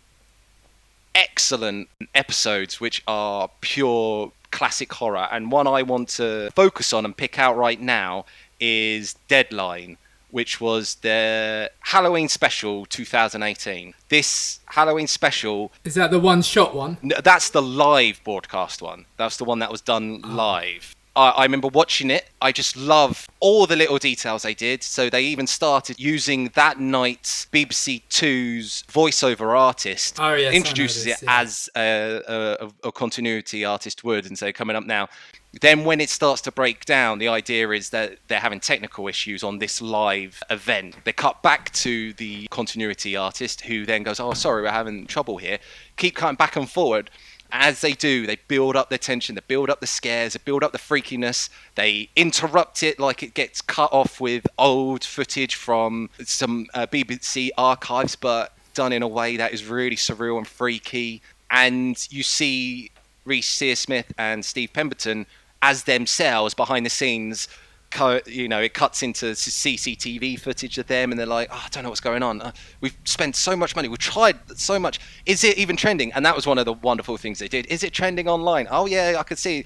A: excellent episodes which are pure classic horror and one i want to focus on and pick out right now is deadline which was the halloween special 2018 this halloween special
C: Is that the one shot one?
A: no, that's the live broadcast one. That's the one that was done ah. live. I, I remember watching it. I just love all the little details they did. So they even started using that night's BBC Two's voiceover artist.
C: Oh, yes,
A: introduces
C: this,
A: it
C: yeah.
A: as a, a, a continuity artist would, and say coming up now. Then when it starts to break down, the idea is that they're having technical issues on this live event. They cut back to the continuity artist, who then goes, "Oh, sorry, we're having trouble here." Keep cutting back and forward as they do, they build up the tension, they build up the scares, they build up the freakiness. They interrupt it like it gets cut off with old footage from some uh, BBC archives, but done in a way that is really surreal and freaky. And you see Reece Shearsmith and Steve Pemberton as themselves behind the scenes. Co- you know, it cuts into CCTV footage of them, and they're like, oh, "I don't know what's going on. Uh, we've spent so much money. We've tried so much. Is it even trending?" And that was one of the wonderful things they did. Is it trending online? Oh yeah, I could see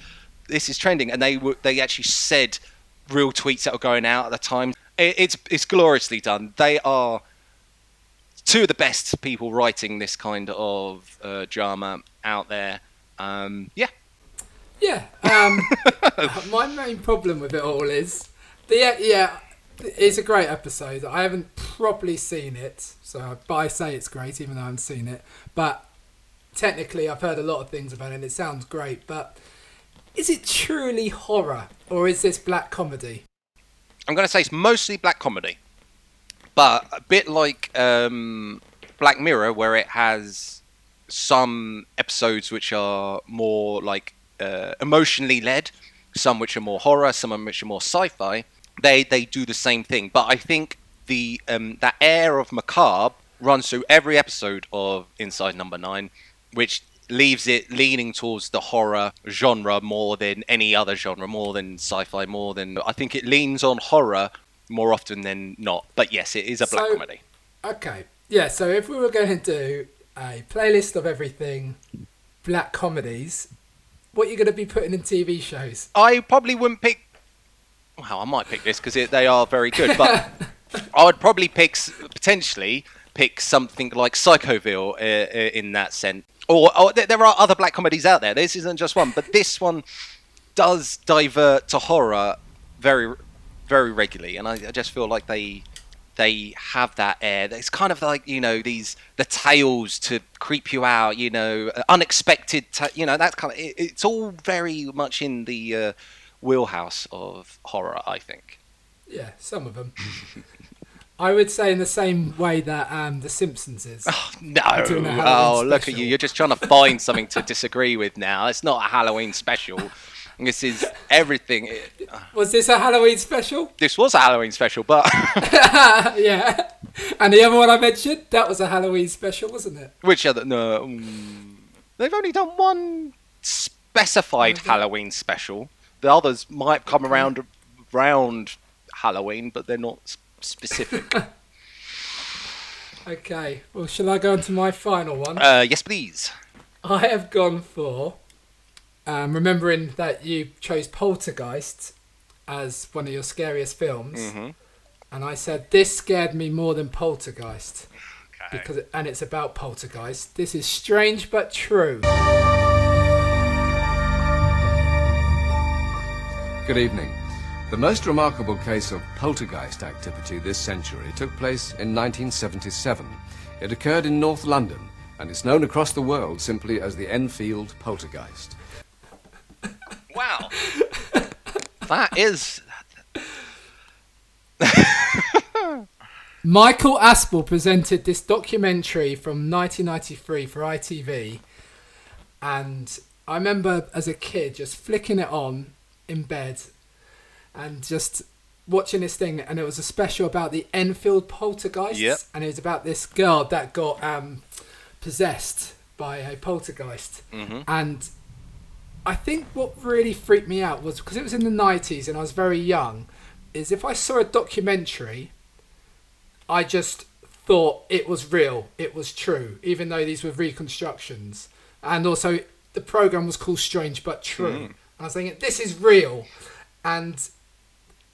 A: this is trending, and they they actually said real tweets that were going out at the time. It, it's it's gloriously done. They are two of the best people writing this kind of uh, drama out there. Um, yeah,
C: Yeah. Um, my main problem with it all is the yeah, it's a great episode. I haven't properly seen it, so I say it's great even though I haven't seen it. But technically, I've heard a lot of things about it. and It sounds great, but is it truly horror or is this black comedy?
A: I'm going to say it's mostly black comedy, but a bit like um, Black Mirror, where it has some episodes which are more like uh, emotionally led, some which are more horror, some of which are more sci-fi. They they do the same thing, but I think the um, that air of macabre runs through every episode of Inside Number Nine, which leaves it leaning towards the horror genre more than any other genre, more than sci-fi, more than I think it leans on horror more often than not. But yes, it is a black
C: So-
A: comedy.
C: Okay. Yeah, so if we were going to do a playlist of everything black comedies, what you're you going to be putting in TV shows?
A: I probably wouldn't pick. Well, I might pick this because they are very good, but I would probably pick potentially pick something like Psychoville uh, uh, in that sense. Or, or there there are other black comedies out there. This isn't just one, but this one does divert to horror very, very regularly, and I, I just feel like they they have that air. It's kind of like you know these the tales to creep you out. You know, uh, unexpected. Ta- you know that kind of. It, it's all very much in the uh, wheelhouse of horror. I think.
C: Yeah, some of them. I would say in the same way that um, The Simpsons is.
A: No.
C: Doing a
A: Oh, look at you. You're just trying to find something to disagree with now. It's not a Halloween special. This is everything.
C: Was this a Halloween special?
A: This was a Halloween special, but
C: yeah. And the other one I mentioned, that was a Halloween special, wasn't it?
A: which other? No, mm, they've only done one specified Halloween special. The others might come around around Halloween, but they're not specific.
C: Okay. Well, shall I go on to my final one?
A: uh, yes, please.
C: I have gone for, um, remembering that you chose Poltergeist as one of your scariest films,
A: Mhm.
C: and I said this scared me more than Poltergeist.
A: Okay.
C: Because and it's about Poltergeist. This is strange but true.
O: Good evening. The most remarkable case of poltergeist activity this century took place in 1977. It occurred in North London and is known across the world simply as the Enfield poltergeist.
A: Wow. that is.
C: Michael Aspel presented this documentary from 1993 for ITV, and I remember as a kid just flicking it on in bed and just watching this thing, and it was a special about the Enfield poltergeist
A: Yep.
C: and it was about this girl that got um, possessed by a poltergeist,
A: Mhm.
C: and I think what really freaked me out was because it was in the 90s and I was very young, is if I saw a documentary, I just thought it was real, it was true, even though these were reconstructions. And also, the program was called Strange But True.
A: Mm.
C: And I was thinking, this is real. And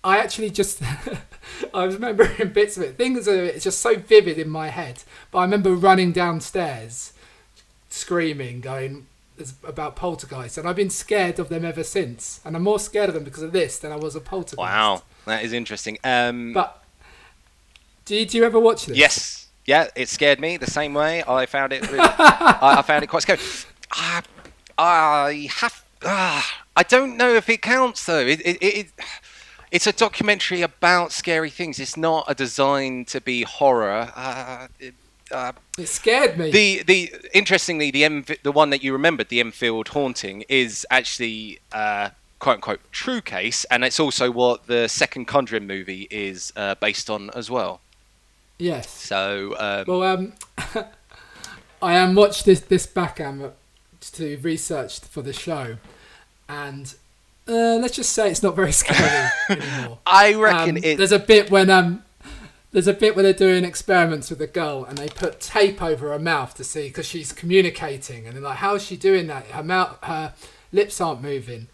C: I actually just, I was remembering bits of it. Things are it's just so vivid in my head. But I remember running downstairs, screaming, going "It's about poltergeists. And I've been scared of them ever since. And I'm more scared of them because of this than I was of poltergeist.
A: Wow, that is interesting. Um,
C: But do you, do you ever watch this?
A: Yes. Yeah, it scared me the same way. I found it. Really, I, I found it quite scary. I, I have. ah, I don't know if it counts though. It, it, it, it's a documentary about scary things. It's not a design to be horror. Uh, it, uh,
C: It scared me.
A: the the interestingly the M the one that you remembered the Enfield haunting is actually uh, quote unquote true case, and it's also what the second Conjuring movie is uh, based on as well.
C: yes.
A: So um,
C: Well, um, I um watched this this back um to research for the show, and uh, let's just say it's not very scary anymore.
A: I reckon
C: Um,
A: it.
C: There's a bit when um. There's a bit where they're doing experiments with a girl, and they put tape over her mouth to see because she's communicating, and they're like, "How is she doing that? Her mouth, her lips aren't moving."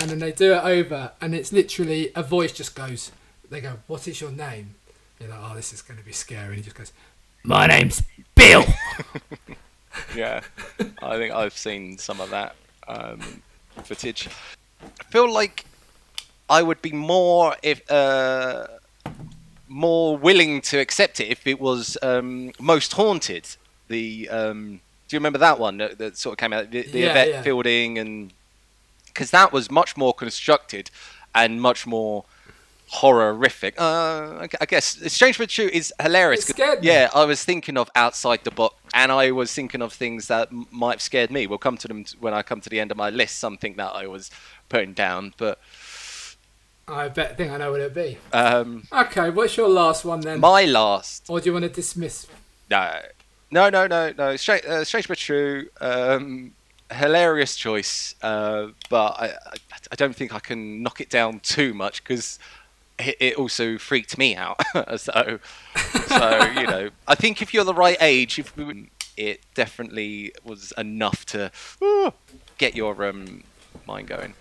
C: And then they do it over, and it's literally a voice just goes. They go, "What is your name?" You're like, "Oh, this is going to be scary." And he just goes, "My name's Bill."
A: yeah, I think I've seen some of that um, footage. I feel like I would be more if uh, more willing to accept it if it was um, most haunted. The um, do you remember that one that, that sort of came out? The, the
C: Yeah,
A: Yvette
C: yeah.
A: Fielding and because that was much more constructed and much more horrific. Uh, I gu- I guess Strange but True is hilarious.
C: It
A: 'cause-
C: scared me.
A: Yeah, I was thinking of outside the box, and I was thinking of things that m- might have scared me. We'll come to them when I come to the end of my list. Something that I was putting down, but
C: I bet think I know what it'd be.
A: um,
C: Okay, what's your last one then?
A: my last.
C: or do you want to dismiss?
A: No, no, no, no, no. Strange, uh, Strange but True. Um, hilarious choice, uh, but I, I, don't think I can knock it down too much because it, it also freaked me out. so, so you know, I think if you're the right age, if we, it definitely was enough to uh, get your um, mind going.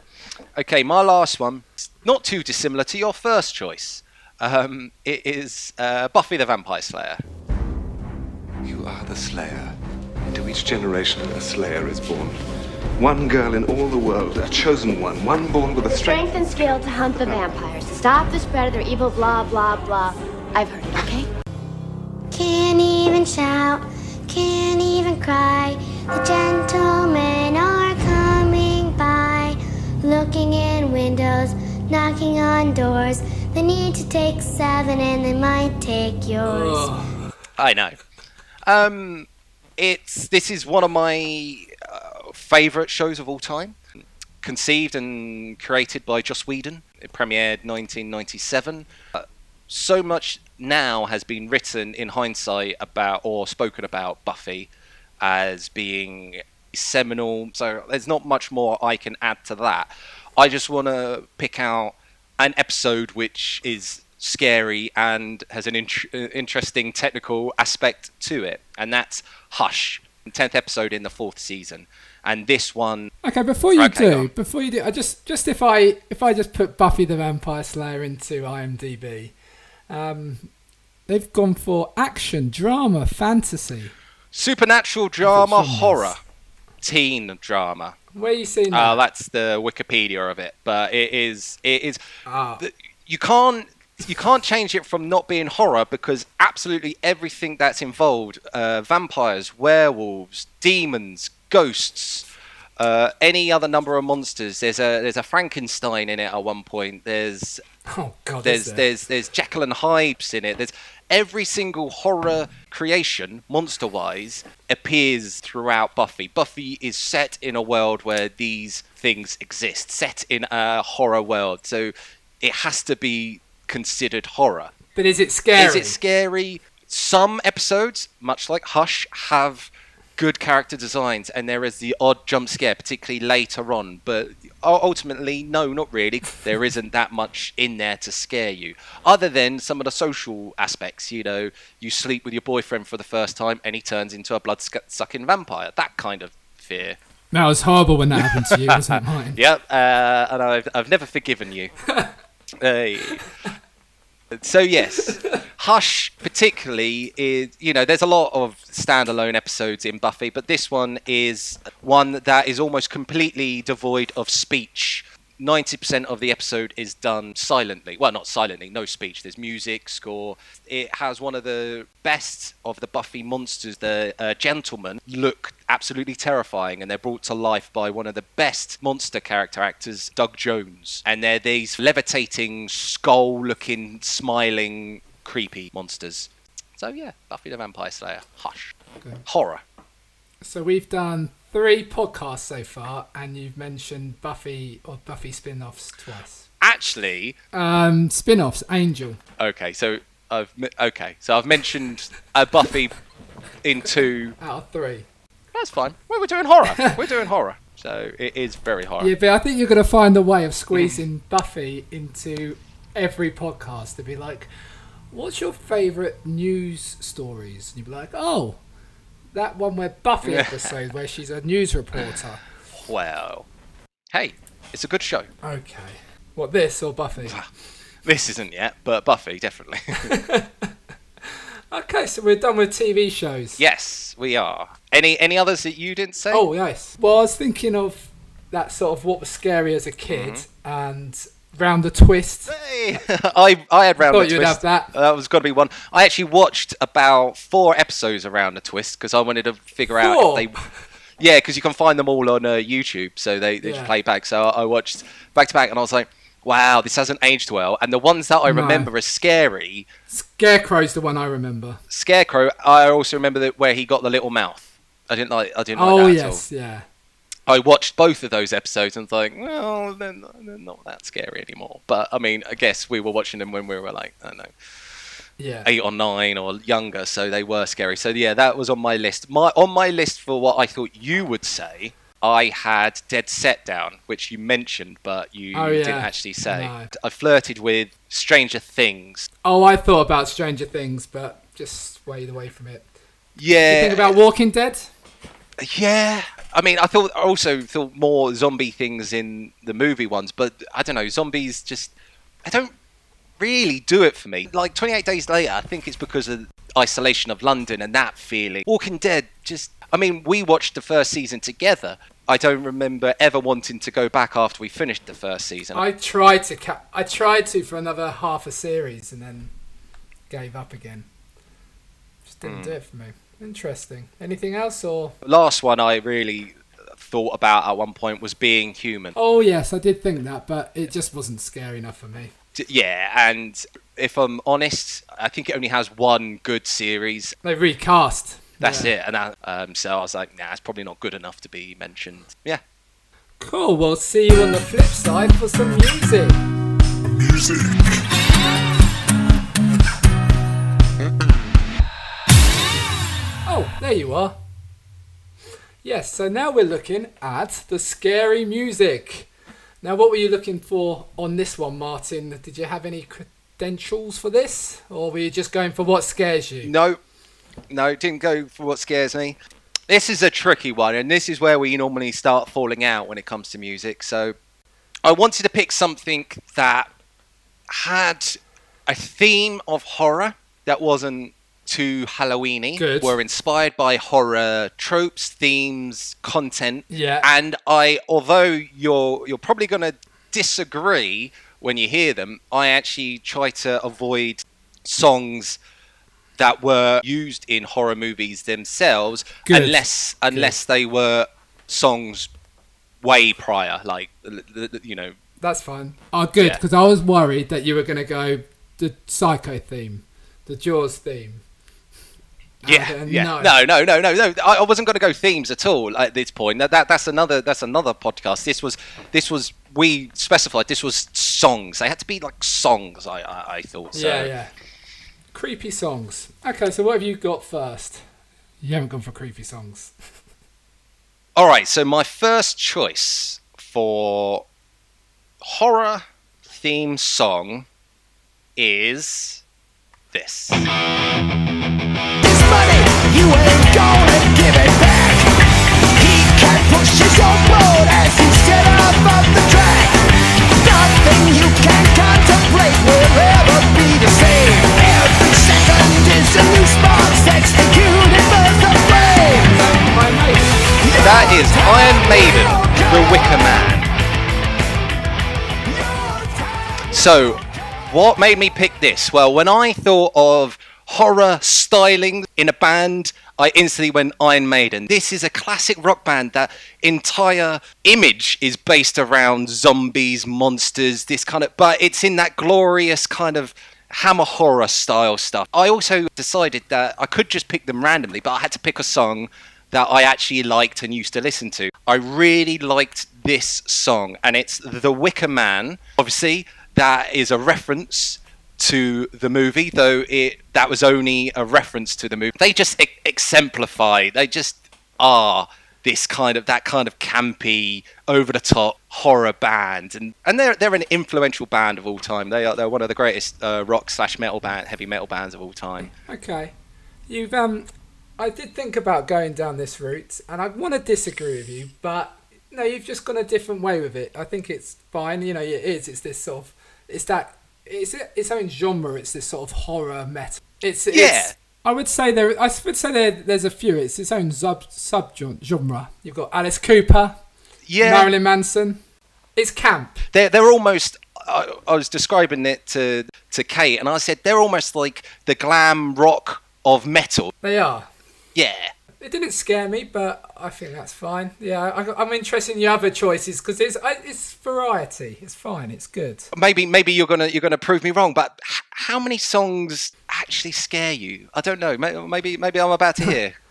A: Okay, my last one, not too dissimilar to your first choice. Um, it is uh, Buffy the Vampire Slayer.
P: You are the Slayer. Into each generation, a Slayer is born. One girl in all the world, a chosen one, one born with a strength.
Q: Strength and skill to hunt the vampires, to stop the spread of their evil blah blah blah. I've heard it, okay?
E: Can't even shout, can't even cry. The gentlemen are coming by, looking in windows, knocking on doors. They need to take seven and they might take yours.
A: I know. Um, it's this is one of my uh, favorite shows of all time. Conceived and created by Joss Whedon. It premiered 1997. Uh, so much now has been written in hindsight about or spoken about Buffy as being seminal. So there's not much more I can add to that. I just want to pick out an episode which is scary and has an int- uh, interesting technical aspect to it, and that's Hush, tenth episode in the fourth season. And this one,
C: Okay, before you
A: Okay,
C: do, before you do, I just just if I if I just put Buffy the Vampire Slayer into IMDb, um, they've gone for action, drama, fantasy.
A: supernatural drama, horror, teen drama.
C: Where are you seeing
A: Uh,
C: that?
A: that's the Wikipedia of it, but it is it is.
C: Ah.
A: You can't you can't change it from not being horror because absolutely everything that's involved uh, vampires, werewolves, demons, ghosts. Uh, any other number of monsters. There's a there's a Frankenstein in it at one point. There's
C: Oh God,
A: there's
C: there?
A: there's there's Jekyll and Hyde's in it. There's every single horror creation, monster wise, appears throughout Buffy. Buffy is set in a world where these things exist, set in a horror world, so it has to be considered horror.
C: But is it scary?
A: Is it scary? Some episodes, much like Hush, have good character designs, and there is the odd jump scare, particularly later on. But ultimately, no, not really. There isn't that much in there to scare you, other than some of the social aspects. You know, you sleep with your boyfriend for the first time, and he turns into a blood-sucking vampire. That kind of fear.
C: That was horrible when that happened to you, wasn't it, mine?
A: Yep, uh, and I've, I've never forgiven you. Hey. So yes, Hush particularly is you know there's a lot of standalone episodes in Buffy, but this one is one that is almost completely devoid of speech. 90% of the episode is done silently. Well, not silently, no speech. There's music, score. It has one of the best of the Buffy monsters. The uh, gentlemen look absolutely terrifying, and they're brought to life by one of the best monster character actors, Doug Jones. And they're these levitating, skull looking, smiling, creepy monsters. So yeah, Buffy the Vampire Slayer. Hush.
C: Okay.
A: Horror.
C: So we've done three podcasts so far, and you've mentioned Buffy or Buffy spin-offs twice.
A: Actually,
C: Um, spin-offs, Angel.
A: okay, so I've okay, so I've mentioned uh, Buffy in two.
C: Out of three.
A: That's fine. Well, we're doing horror. we're doing horror, so it is very horror.
C: Yeah, but I think you're going to find a way of squeezing Buffy into every podcast to be like, what's your favourite news stories? And you'd be like, oh, that one where Buffy episode where she's a news reporter.
A: Well, hey, it's a good show.
C: Okay. What, this or Buffy?
A: This isn't yet, but Buffy definitely.
C: Okay, so we're done with TV shows.
A: yes, we are. Any any others that you didn't say?
C: Oh, yes. Well, I was thinking of that sort of what was scary as a kid
A: Mm-hmm.
C: and Round the Twist.
A: Hey, I I had round
C: Thought
A: the
C: you'd
A: twist.
C: have that.
A: That was got to be one. I actually watched about four episodes around the twist because I wanted to figure out if they. Yeah, because you can find them all on uh, YouTube, so they, they just play back. So I I watched back to back, and I was like, "Wow, this hasn't aged well." And the ones that I
C: No.
A: remember are scary.
C: Scarecrow's the one I remember.
A: Scarecrow. I also remember that where he got the little mouth. I didn't like. I didn't
C: Oh,
A: like that
C: yes,
A: at all.
C: yeah.
A: I watched both of those episodes and thought, well, they're not, they're not that scary anymore. But I mean, I guess we were watching them when we were like, I don't know,
C: Yeah.
A: eight or nine or younger, so they were scary. So yeah, that was on my list. My on my list for what I thought you would say, I had Dead Set down, which you mentioned, but you
C: Oh,
A: didn't actually say.
C: No.
A: I flirted with Stranger Things.
C: Oh, I thought about Stranger Things, but just swayed away from it.
A: Yeah.
C: You think about Walking Dead?
A: Yeah, I mean, I thought I also thought more zombie things in the movie ones, but I don't know, zombies just I don't really do it for me. Like 28 Days Later, I think it's because of isolation of London and that feeling. Walking Dead, just I mean, we watched the first season together. I don't remember ever wanting to go back after we finished the first season.
C: I tried to ca- I tried to for another half a series and then gave up again. Just didn't
A: Hmm.
C: do it for me. Interesting. Anything else or?
A: Last one I really thought about at one point was Being Human.
C: Oh yes, I did think that, but it just wasn't scary enough for me.
A: Yeah, and if I'm honest, I think it only has one good series.
C: They recast.
A: That's
C: Yeah.
A: it, and that, um, so I was like, nah, it's probably not good enough to be mentioned. Yeah.
C: Cool. We'll see you on the flip side for some music.
B: Music.
C: There you are. Yes, so now we're looking at the scary music. Now, what were you looking for on this one, Martin? Did you have any credentials for this? Or were you just going for what scares you?
A: No, no, didn't go for what scares me. This is a tricky one, and this is where we normally start falling out when it comes to music. So I wanted to pick something that had a theme of horror that wasn't too Halloweeny.
C: Good.
A: Were inspired by horror tropes, themes, content.
C: Yeah.
A: And I, although you're you're probably going to disagree when you hear them, I actually try to avoid songs that were used in horror movies themselves,
C: Good.
A: unless unless they were songs way prior, like you know.
C: That's fine. Oh, good,
A: Yeah.
C: because I was worried that you were going to go the Psycho theme, the Jaws theme.
A: Yeah, yeah.
C: no.
A: No, no, no, no, no. I, I wasn't going to go themes at all at this point. That, that that's another that's another podcast. This was this was we specified this was songs. They had to be like songs. I I, I thought. So.
C: Yeah, yeah. Creepy songs. Okay, so what have you got first? You haven't gone for creepy songs.
A: All right, so my first choice for horror theme song is this. That is Iron Maiden, The Wicker Man. So, what made me pick this? Well, when I thought of horror styling in a band, I instantly went Iron Maiden. This is a classic rock band that entire image is based around zombies, monsters, this kind of, but it's in that glorious kind of Hammer horror style stuff. I also decided that I could just pick them randomly, but I had to pick a song that I actually liked and used to listen to. I really liked this song, and it's The Wicker Man. Obviously, that is a reference to the movie, though it that was only a reference to the movie. They just e- exemplify. They just are this kind of that kind of campy, over the top horror band, and and they're they're an influential band of all time. They are they're one of the greatest uh, rock slash metal band, heavy metal bands of all time.
C: Okay, you've um, I did think about going down this route, and I want to disagree with you, but no, you've just gone a different way with it. I think it's fine. You know, it is. It's this sort of, it's that, it's its own genre. It's this sort of horror metal. It's
A: Yeah.
C: It's, I would say there. I would say there. There's a few. It's its own sub sub genre. You've got Alice Cooper,
A: Yeah.
C: Marilyn Manson. It's camp.
A: They're they're almost. I, I was describing it to to Kate, and I said they're almost like the glam rock of metal.
C: They are.
A: Yeah.
C: It didn't scare me, but I think that's fine. Yeah, I, I'm interested in your other choices because it's I, it's variety. It's fine. It's good.
A: Maybe maybe you're gonna you're gonna prove me wrong, but h- how many songs actually scare you? I don't know. Maybe maybe I'm about to hear.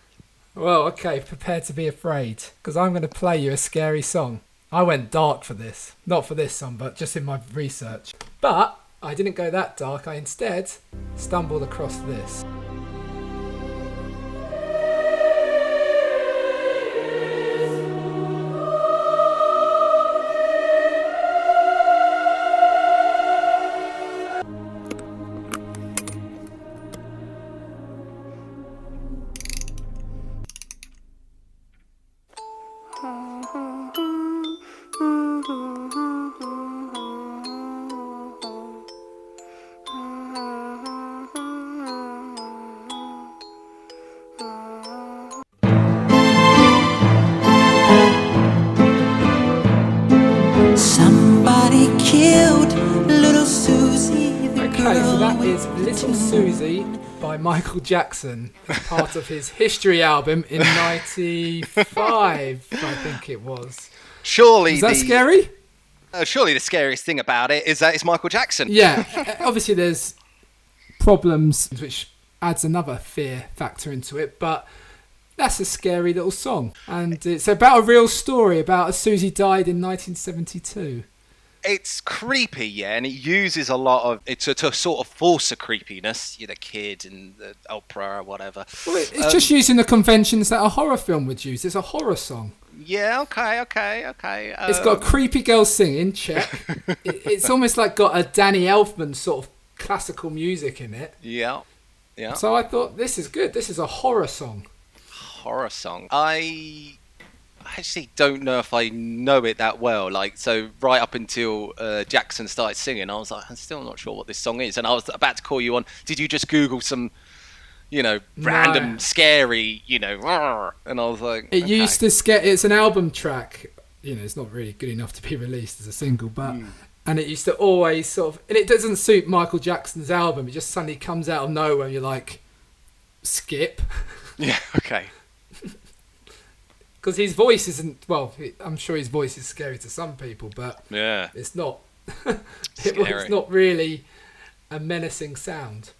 C: Well, okay, prepare to be afraid because I'm going to play you a scary song. I went dark for this, not for this song, but just in my research. But I didn't go that dark. I instead stumbled across this. Michael Jackson as part of his History album in '95, I think it was.
A: Surely
C: Is that
A: the,
C: scary?
A: Uh, surely the scariest thing about it is that it's Michael Jackson.
C: Yeah, uh, obviously there's problems which adds another fear factor into it, but that's a scary little song, and it's about a real story about a Susie died in 1972.
A: It's creepy, yeah, and it uses a lot of it to, to sort of force a creepiness. You're the kid and the opera or whatever.
C: Well, it- it's
A: Um,
C: just using the conventions that a horror film would use. It's a horror song.
A: Yeah, okay, okay, okay.
C: It's got a
A: um,
C: creepy girl singing. Check. it, it's almost like got a Danny Elfman sort of classical music in it.
A: Yeah, yeah.
C: So I thought this is good. This is a horror song.
A: horror song. I actually don't know if I know it that well. Like, so right up until uh, Jackson started singing, I was like, I'm still not sure what this song is. And I was about to call you on. Did you just Google some, you know, random
C: No.
A: scary, you know, and I was like,
C: It
A: okay.
C: used to scare. It's an album track. You know, it's not really good enough to be released as a single, but
A: Hmm.
C: and it used to always sort of. And it doesn't suit Michael Jackson's album. It just suddenly comes out of nowhere. and You're like, skip,
A: Yeah, okay.
C: Because his voice isn't. Well, I'm sure his voice is scary to some people, but
A: Yeah.
C: it's not. it, it's not really a menacing sound,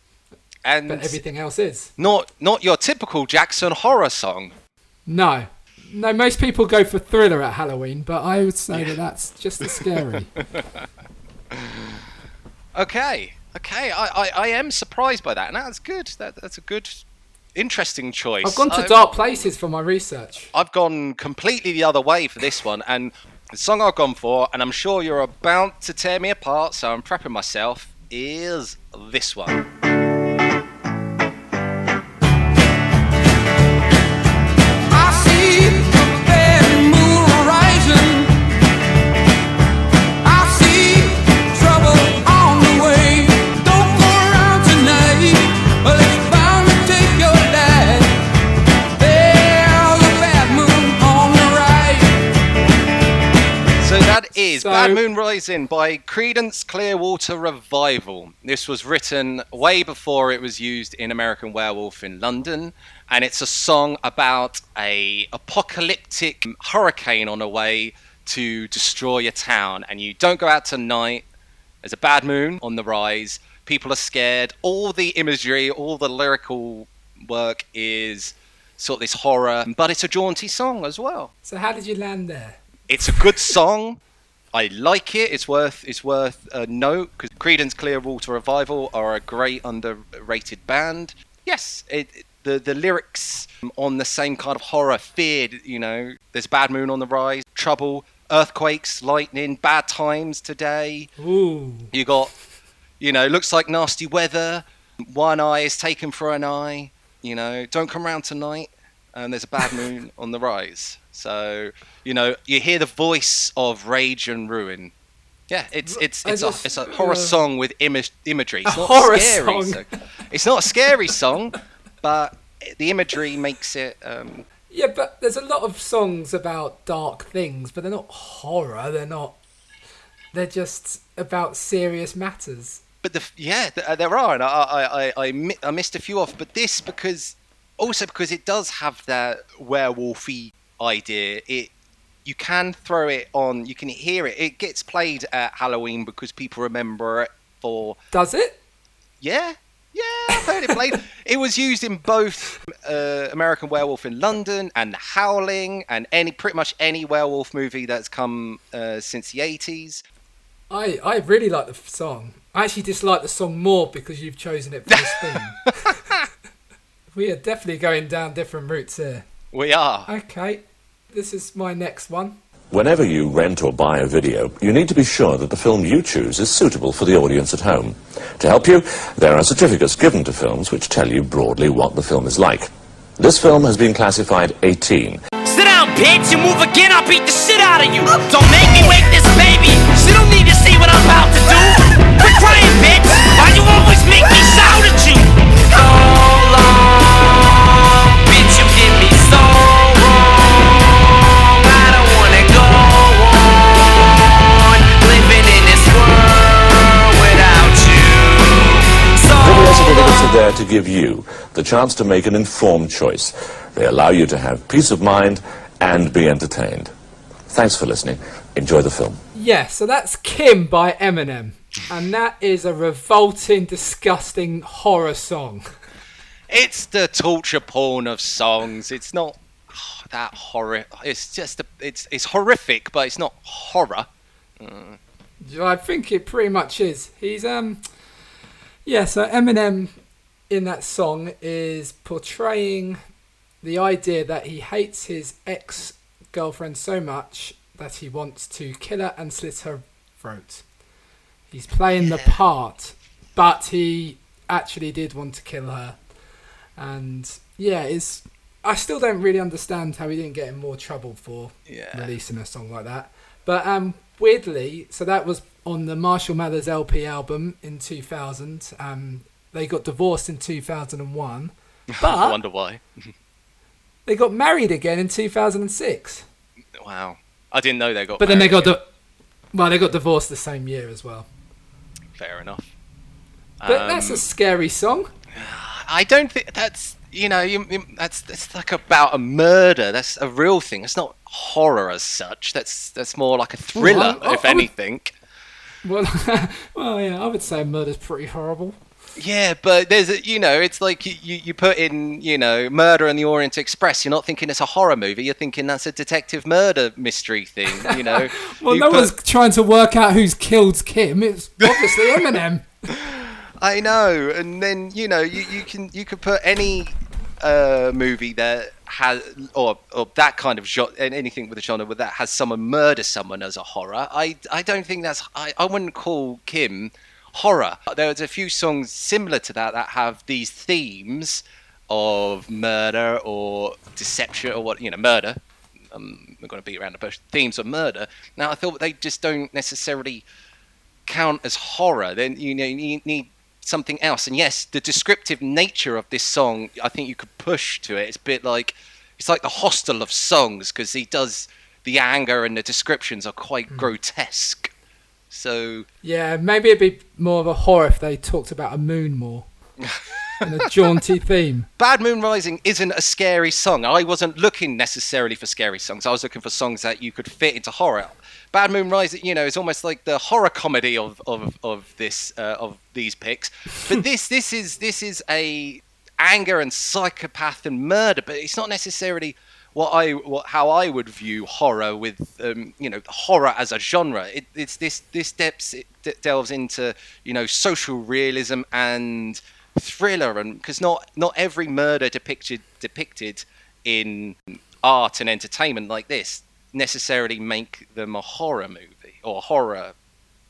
A: And
C: but everything else is.
A: not not your typical Jackson horror song.
C: No. No, most people go for thriller at Halloween, but I would say that that's just as scary.
A: Okay, okay. I, I, I am surprised by that, and that's good. That, that's a good, interesting choice.
C: I've gone to
A: I've-
C: dark places for my research.
A: I've gone completely the other way for this one, and the song I've gone for, and I'm sure you're about to tear me apart, so I'm prepping myself, is this one. Is
C: So-
A: Bad Moon Rising by Creedence Clearwater Revival. This was written way before it was used in American Werewolf in London, and it's a song about a apocalyptic hurricane on the way to destroy a town, and you don't go out tonight There's a bad moon on the rise. People are scared. All the imagery, all the lyrical work is sort of this horror, but it's a jaunty song as well.
C: So how did you land there?
A: It's a good song. I like it. It's worth it's worth a note because Creedence Clearwater Revival are a great underrated band. Yes, it, it- the the lyrics on the same kind of horror, feared. You know, there's bad moon on the rise, trouble, earthquakes, lightning, bad times today.
C: Ooh.
A: You got, you know, looks like nasty weather. One eye is taken for an eye. You know, don't come round tonight. And there's a bad moon on the rise. So, you know, you hear the voice of rage and ruin. Yeah, it's it's it's
C: just,
A: a it's a horror
C: uh,
A: song with image imagery. It's
C: A
A: not
C: horror
A: scary.
C: song.
A: so- it's not a scary song, but the imagery makes it. Um,
C: Yeah, but there's a lot of songs about dark things, but they're not horror. They're not. They're just about serious matters.
A: but the yeah, uh, there are, and I I, I, I, I missed a few off. But this because also because it does have that werewolfy idea. It you can throw it on, you can hear it. It gets played at Halloween because people remember it for
C: Does it?
A: yeah. Yeah, I've heard it played. it was used in both uh, American Werewolf in London and The Howling, and any pretty much any werewolf movie that's come uh, since the eighties.
C: I I really like the song. I actually dislike the song more because you've chosen it for this theme. we are definitely going down different routes here.
A: We are.
C: Okay, this is my next one.
R: Whenever you rent or buy a video, you need to be sure that the film you choose is suitable for the audience at home. To help you, there are certificates given to films which tell you broadly what the film is like. This film has been classified 18.
S: Sit down, bitch. You move again, I'll beat the shit out of you. Don't make me wake this baby. She don't need to see what I'm about to do. Quit crying, bitch. Why you always make me shout at you? So
R: there to give you the chance to make an informed choice. They allow you to have peace of mind and be entertained. Thanks for listening. Enjoy the film.
C: Yeah, so that's Kim by Eminem, and that is a revolting, disgusting horror song.
A: It's the torture porn of songs. It's not oh, that horror. It's just a, it's it's horrific, but it's not horror. Mm.
C: I think it pretty much is. He's um, yeah. So Eminem in that song is portraying the idea that he hates his ex girlfriend so much that he wants to kill her and slit her throat. He's playing the part, but he actually did want to kill her. And yeah, it's. I still don't really understand how he didn't get in more trouble for
A: Yeah.
C: releasing a song like that. But um, weirdly, so that was on the Marshall Mathers LP album in 2000. Um, they got divorced in 2001, But I
A: wonder why.
C: they got married again in 2006.
A: wow, I didn't know they got.
C: But then they got the, well, they got divorced the same year as well.
A: fair enough.
C: But that's
A: Um,
C: a scary song.
A: I don't think that's you know you, you- that's that's like about a murder. That's a real thing. It's not horror as such. That's that's more like a thriller,
C: I-
A: if
C: I would-
A: anything.
C: Well, well, yeah, I would say murder's pretty horrible.
A: Yeah, but there's a, you know it's like you, you, put in you know Murder on the Orient Express. You're not thinking it's a horror movie. You're thinking that's a detective murder mystery thing. You know.
C: Well,
A: You
C: no
A: put-
C: one's trying to work out who's killed Kim. It's obviously Eminem.
A: I know, and then you know you, you can you could put any uh, movie that has or or that kind of genre, anything with a genre with that has someone murder someone as a horror. I I don't think that's I, I wouldn't call Kim horror. There's a few songs similar to that that have these themes of murder or deception or what you know murder. Um, we're going to beat around the bush. Themes of murder. Now I thought they just don't necessarily count as horror, then you know you need something else. And yes, the descriptive nature of this song, I think you could push to it. It's a bit like it's like the hostel of songs because he does the anger and the descriptions are quite grotesque. So
C: Yeah, maybe it'd be more of a horror if they talked about a moon more and a jaunty theme.
A: Bad Moon Rising isn't a scary song. I wasn't looking necessarily for scary songs. I was looking for songs that you could fit into horror. Bad Moon Rising, you know, is almost like the horror comedy of of, of this uh, of these picks. But this this is this is a anger and psychopath and murder, but it's not necessarily what I what how I would view horror with um, you know horror as a genre. It, it's this this depths it delves into you know social realism and thriller, and because not not every murder depicted depicted in art and entertainment like this necessarily make them a horror movie or a horror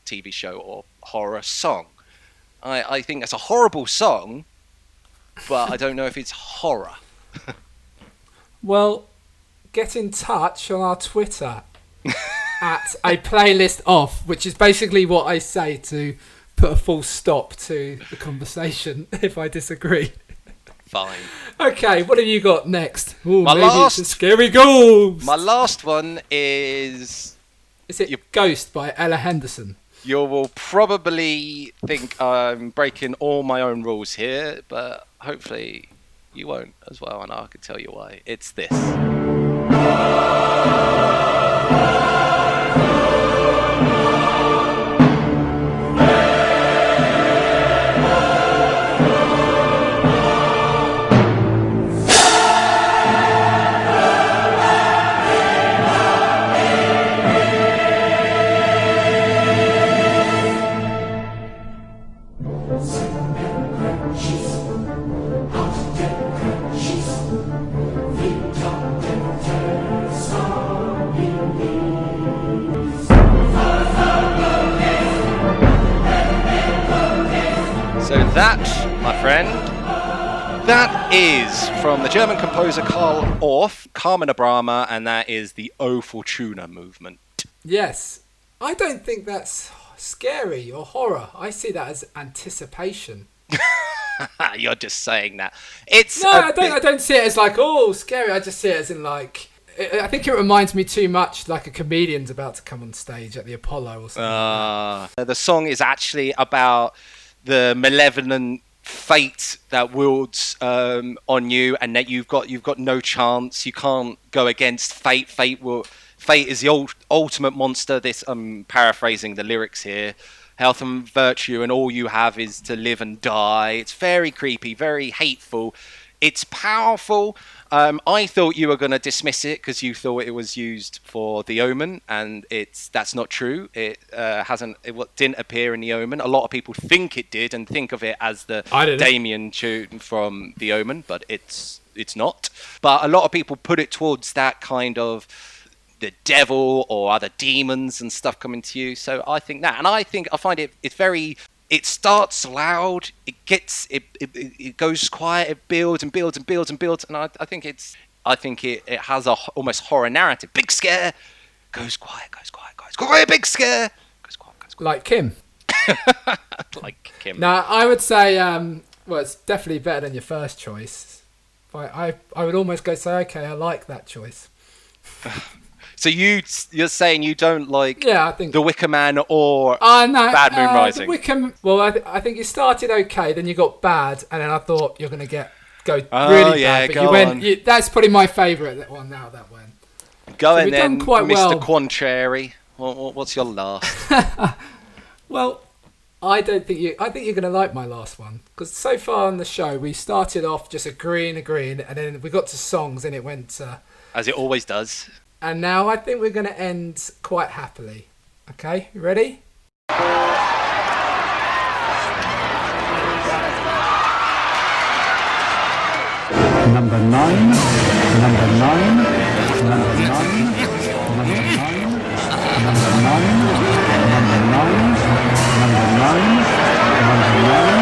A: TV show or horror song. I, I think that's a horrible song, but I don't know if it's horror.
C: Well, get in touch on our Twitter at a playlist off, which is basically what I say to put a full stop to the conversation if I disagree.
A: Fine.
C: Okay, what have you got next? Ooh,
A: My last-
C: scary ghost.
A: My last one is.
C: Is it Ghost by Ella Henderson?
A: You will probably think I'm breaking all my own rules here, but hopefully you won't as well, and I can tell you why. It's this. Amen. Composer Carl Orff, Carmina Burana, and that is the O Fortuna movement.
C: Yes. I don't think that's scary or horror. I see that as anticipation.
A: You're just saying that. It's
C: No, I don't.
A: bit-
C: I don't see it as like oh scary. I just see it as in like. I I think it reminds me too much like a comedian's about to come on stage at the Apollo or something.
A: Uh, the song is actually about the malevolent fate that wields um, on you, and that you've got you've got no chance. You can't go against fate. Fate will. Fate is the ult- ultimate monster. This I'm paraphrasing the lyrics here. Health and virtue, and all you have is to live and die. It's very creepy, very hateful. It's powerful. Um, I thought you were going to dismiss it because you thought it was used for The Omen, and it's that's not true. It uh, hasn't. It didn't appear in The Omen. A lot of people think it did and think of it as the Damien tune from The Omen, but it's it's not. But a lot of people put it towards that kind of the devil or other demons and stuff coming to you. So I think that, and I think I find it it's very. It starts loud, it gets, it, it, it goes quiet, it builds and builds and builds and builds, and I, I think it's, I think it, it has a almost horror narrative. Big scare, goes quiet, goes quiet, goes quiet, big scare. Goes quiet, goes quiet.
C: Like Kim.
A: like Kim.
C: Now I would say, um, well, it's definitely better than your first choice. But I, I would almost go say, okay, I like that choice.
A: So you, you're saying you don't like
C: Yeah, I think
A: The Wicker Man or
C: Uh, no,
A: Bad Moon
C: uh,
A: Rising?
C: Wickham. Well, I, th- I think you started okay, then you got bad, and then I thought you're gonna get go
A: Oh,
C: really
A: yeah,
C: bad. But
A: go
C: you went.
A: on.
C: You, that's probably my favourite that one. Now that one.
A: Go
C: So done
A: then,
C: quite
A: Mr.
C: well.
A: Quancherry. What, what- what's your last?
C: Well, I don't think you. I think you're gonna like my last one because so far on the show we started off just agreeing, agreeing, and then we got to songs and it went. Uh,
A: As it always does.
C: And now I think we're gonna end quite happily. Okay, you ready?
T: Number nine, number nine, number nine, number nine, number nine, number nine, number nine, number nine,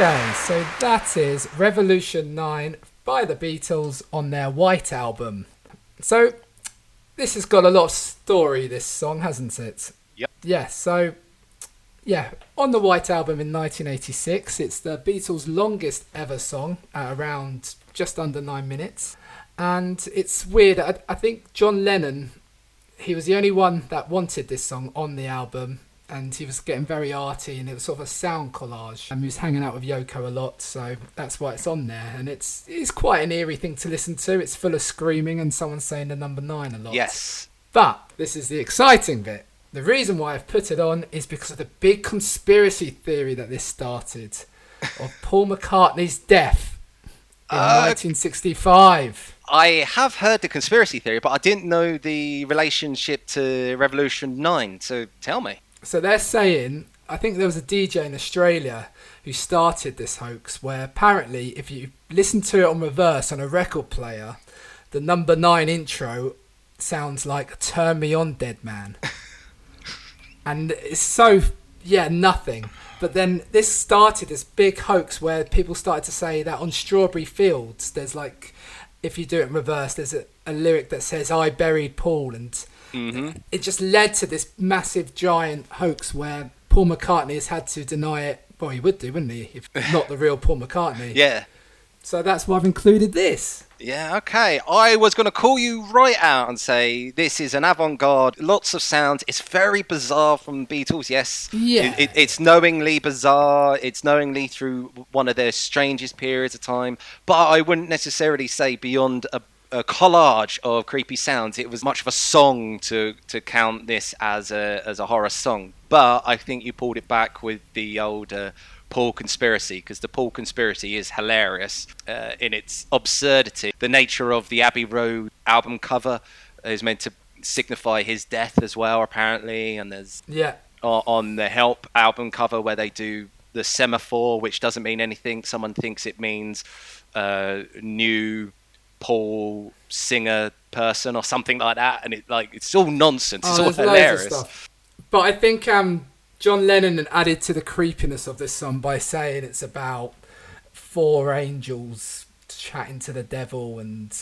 C: Okay, so that is Revolution 9 by the Beatles on their White Album. So, this has got a lot of story, this song, hasn't it?
A: Yep.
C: Yes, so, Yeah, on the White Album in 1986, it's the Beatles' longest ever song at around just under nine minutes. And it's weird, I, I think John Lennon, he was the only one that wanted this song on the album. And he was getting very arty, and it was sort of a sound collage. And he was hanging out with Yoko a lot, so that's why it's on there. And it's it's quite an eerie thing to listen to. It's full of screaming and someone saying the number nine a lot.
A: Yes.
C: But this is the exciting bit. The reason why I've put it on is because of the big conspiracy theory that this started of Paul McCartney's death in
A: Uh,
C: 1965.
A: I have heard the conspiracy theory, but I didn't know the relationship to Revolution 9, so tell me.
C: So they're saying, I think there was a DJ in Australia who started this hoax where apparently if you listen to it on reverse on a record player, the number nine intro sounds like Turn Me On Dead Man. and it's so, yeah, nothing. But then this started this big hoax where people started to say that on Strawberry Fields, there's like, if you do it in reverse, there's a, a lyric that says, I buried Paul. And
A: Mm-hmm.
C: it just led to this massive giant hoax where Paul McCartney has had to deny it. Well, he would do, wouldn't he? If not the real Paul McCartney.
A: Yeah.
C: So that's why I've included this.
A: Yeah, okay. I was going to call you right out and say this is an avant garde, lots of sounds. It's very bizarre from Beatles, yes.
C: Yeah.
A: It, it, it's knowingly bizarre. It's knowingly through one of their strangest periods of time. But I wouldn't necessarily say beyond a, a collage of creepy sounds. It was much of a song to, to count this as a, as a horror song. But I think you pulled it back with the old. Uh, Paul conspiracy because the Paul conspiracy is hilarious uh, in its absurdity. The nature of the Abbey Road album cover is meant to signify his death as well, apparently. And there's
C: Yeah.
A: on the Help album cover where they do the semaphore, which doesn't mean anything. Someone thinks it means uh, new Paul singer person or something like that, and it like it's all nonsense. It's
C: Oh,
A: all
C: loads of
A: hilarious.
C: stuff. But I think um, John Lennon added to the creepiness of this song by saying it's about four angels chatting to the devil and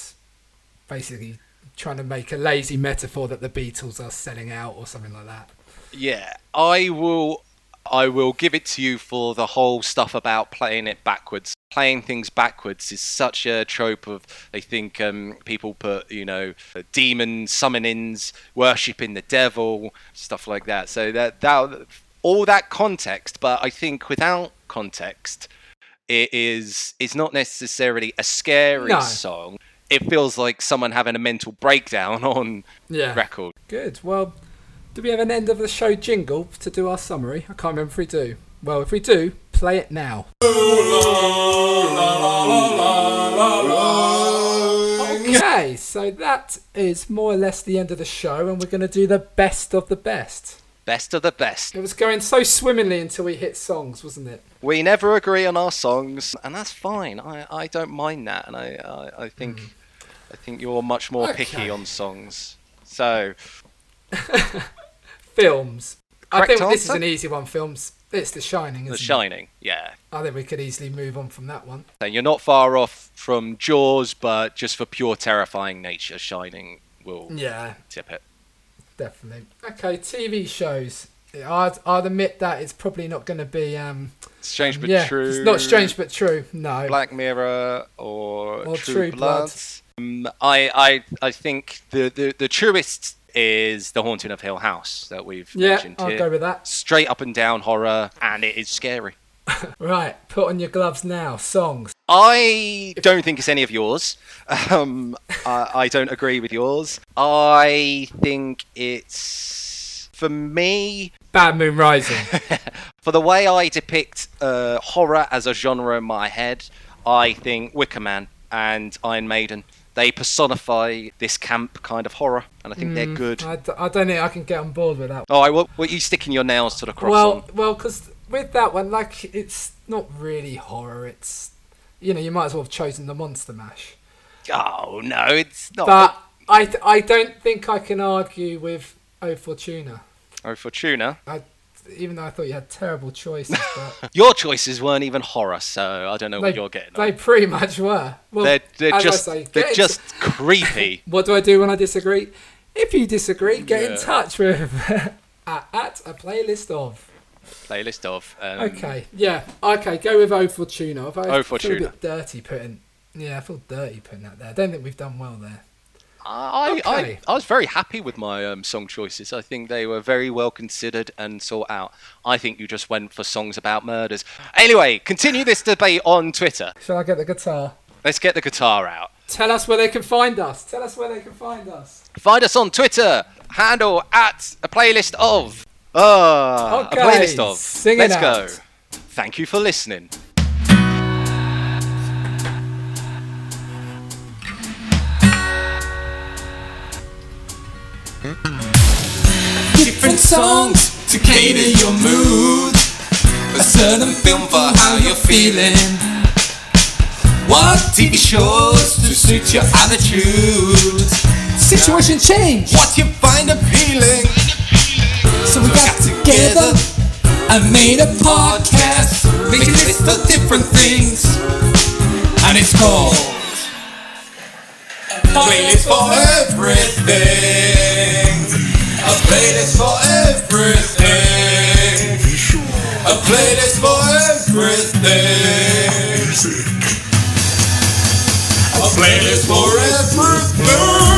C: basically trying to make a lazy metaphor that the Beatles are selling out or something like that.
A: Yeah, I will. I will give it to you for the whole stuff about playing it backwards. Playing things backwards is such a trope of. They think um, people put, you know, demon summonings, worshipping the devil, stuff like that. So that that all that context, but I think without context, it is it's not necessarily a scary
C: No.
A: song. It feels like someone having a mental breakdown on
C: Yeah.
A: record.
C: Good. Well, do we have an end of the show jingle to do our summary? I can't remember if we do. Well, if we do, play it now. Okay, so that is more or less the end of the show, and we're going to do the best of the best.
A: Best of the best.
C: It was going so swimmingly until we hit songs, wasn't it?
A: We never agree on our songs, and that's fine. I, I don't mind that, and I I, I think I think you're much more picky
C: Hmm.
A: On songs. So
C: Films. I
A: Correct
C: think this is an easy one. Films. It's The Shining, isn't
A: The
C: it?
A: Shining, yeah.
C: I think we could easily move on from that one.
A: And you're not far off from Jaws, but just for pure terrifying nature, Shining will
C: Yeah.
A: tip it.
C: Definitely. Okay, TV shows. I'd, I'd admit that it's probably not going to be. Um,
A: Strange but
C: yeah,
A: true.
C: It's not strange but true. No.
A: Black Mirror or,
C: Or
A: True,
C: True Blood.
A: Bloods. Um, I, I I think the, the, the truest is The Haunting of Hill House that we've
C: Yeah,
A: mentioned
C: I'll
A: here.
C: go with that.
A: Straight up and down horror, and it is scary.
C: Right, put on your gloves now. Songs.
A: I don't think it's any of yours. Um, I, I don't agree with yours. I think it's for me.
C: Bad Moon Rising.
A: for the way I depict uh, horror as a genre in my head, I think Wicker Man and Iron Maiden. They personify this camp kind of horror, and I think they're
C: Mm,
A: good.
C: I, d- I don't think I can get on board with that.
A: Oh, I, what, what are you sticking your nails to the cross
C: well,
A: on?
C: well, because with that one, like, it's not really horror. It's, you know, you might as well have chosen the Monster Mash.
A: Oh no, it's not.
C: But I, I don't think I can argue with O Fortuna.
A: Oh, Fortuna.
C: I, even though I thought you had terrible choices, but
A: Your choices weren't even horror, so I don't know
C: they,
A: what you're getting.
C: they pretty much were. Well,
A: they're they're just
C: say,
A: they're just creepy.
C: What do I do when I disagree? If you disagree, get
A: Yeah.
C: in touch with at, at a playlist of.
U: Playlist of. Um,
C: Okay, yeah, okay, go with O Fortuna. I
U: O
C: feel
U: Fortuna.
C: a bit dirty putting. Yeah, I feel dirty putting that there. I don't think we've done well there.
U: I,
C: Okay.
U: I, I was very happy with my um, song choices. I think they were very well considered and sought out. I think you just went for songs about murders. Anyway, continue this debate on Twitter.
C: Shall I get the guitar?
U: Let's get the guitar out.
C: Tell us where they can find us. Tell us where they can find us.
U: Find us on Twitter, handle at a playlist of. Ah,
C: Okay,
U: a playlist of.
C: sing it
U: Let's
C: out.
U: go. Thank you for listening.
A: Songs to cater your mood. A certain film for how you're feeling. What TV shows to suit your attitude.
C: Situation change.
A: What you find appealing. So we got together and made a podcast. Make a list of different things. And it's called Playlist for Everything. A playlist for everything. A playlist for everything. A playlist for everything.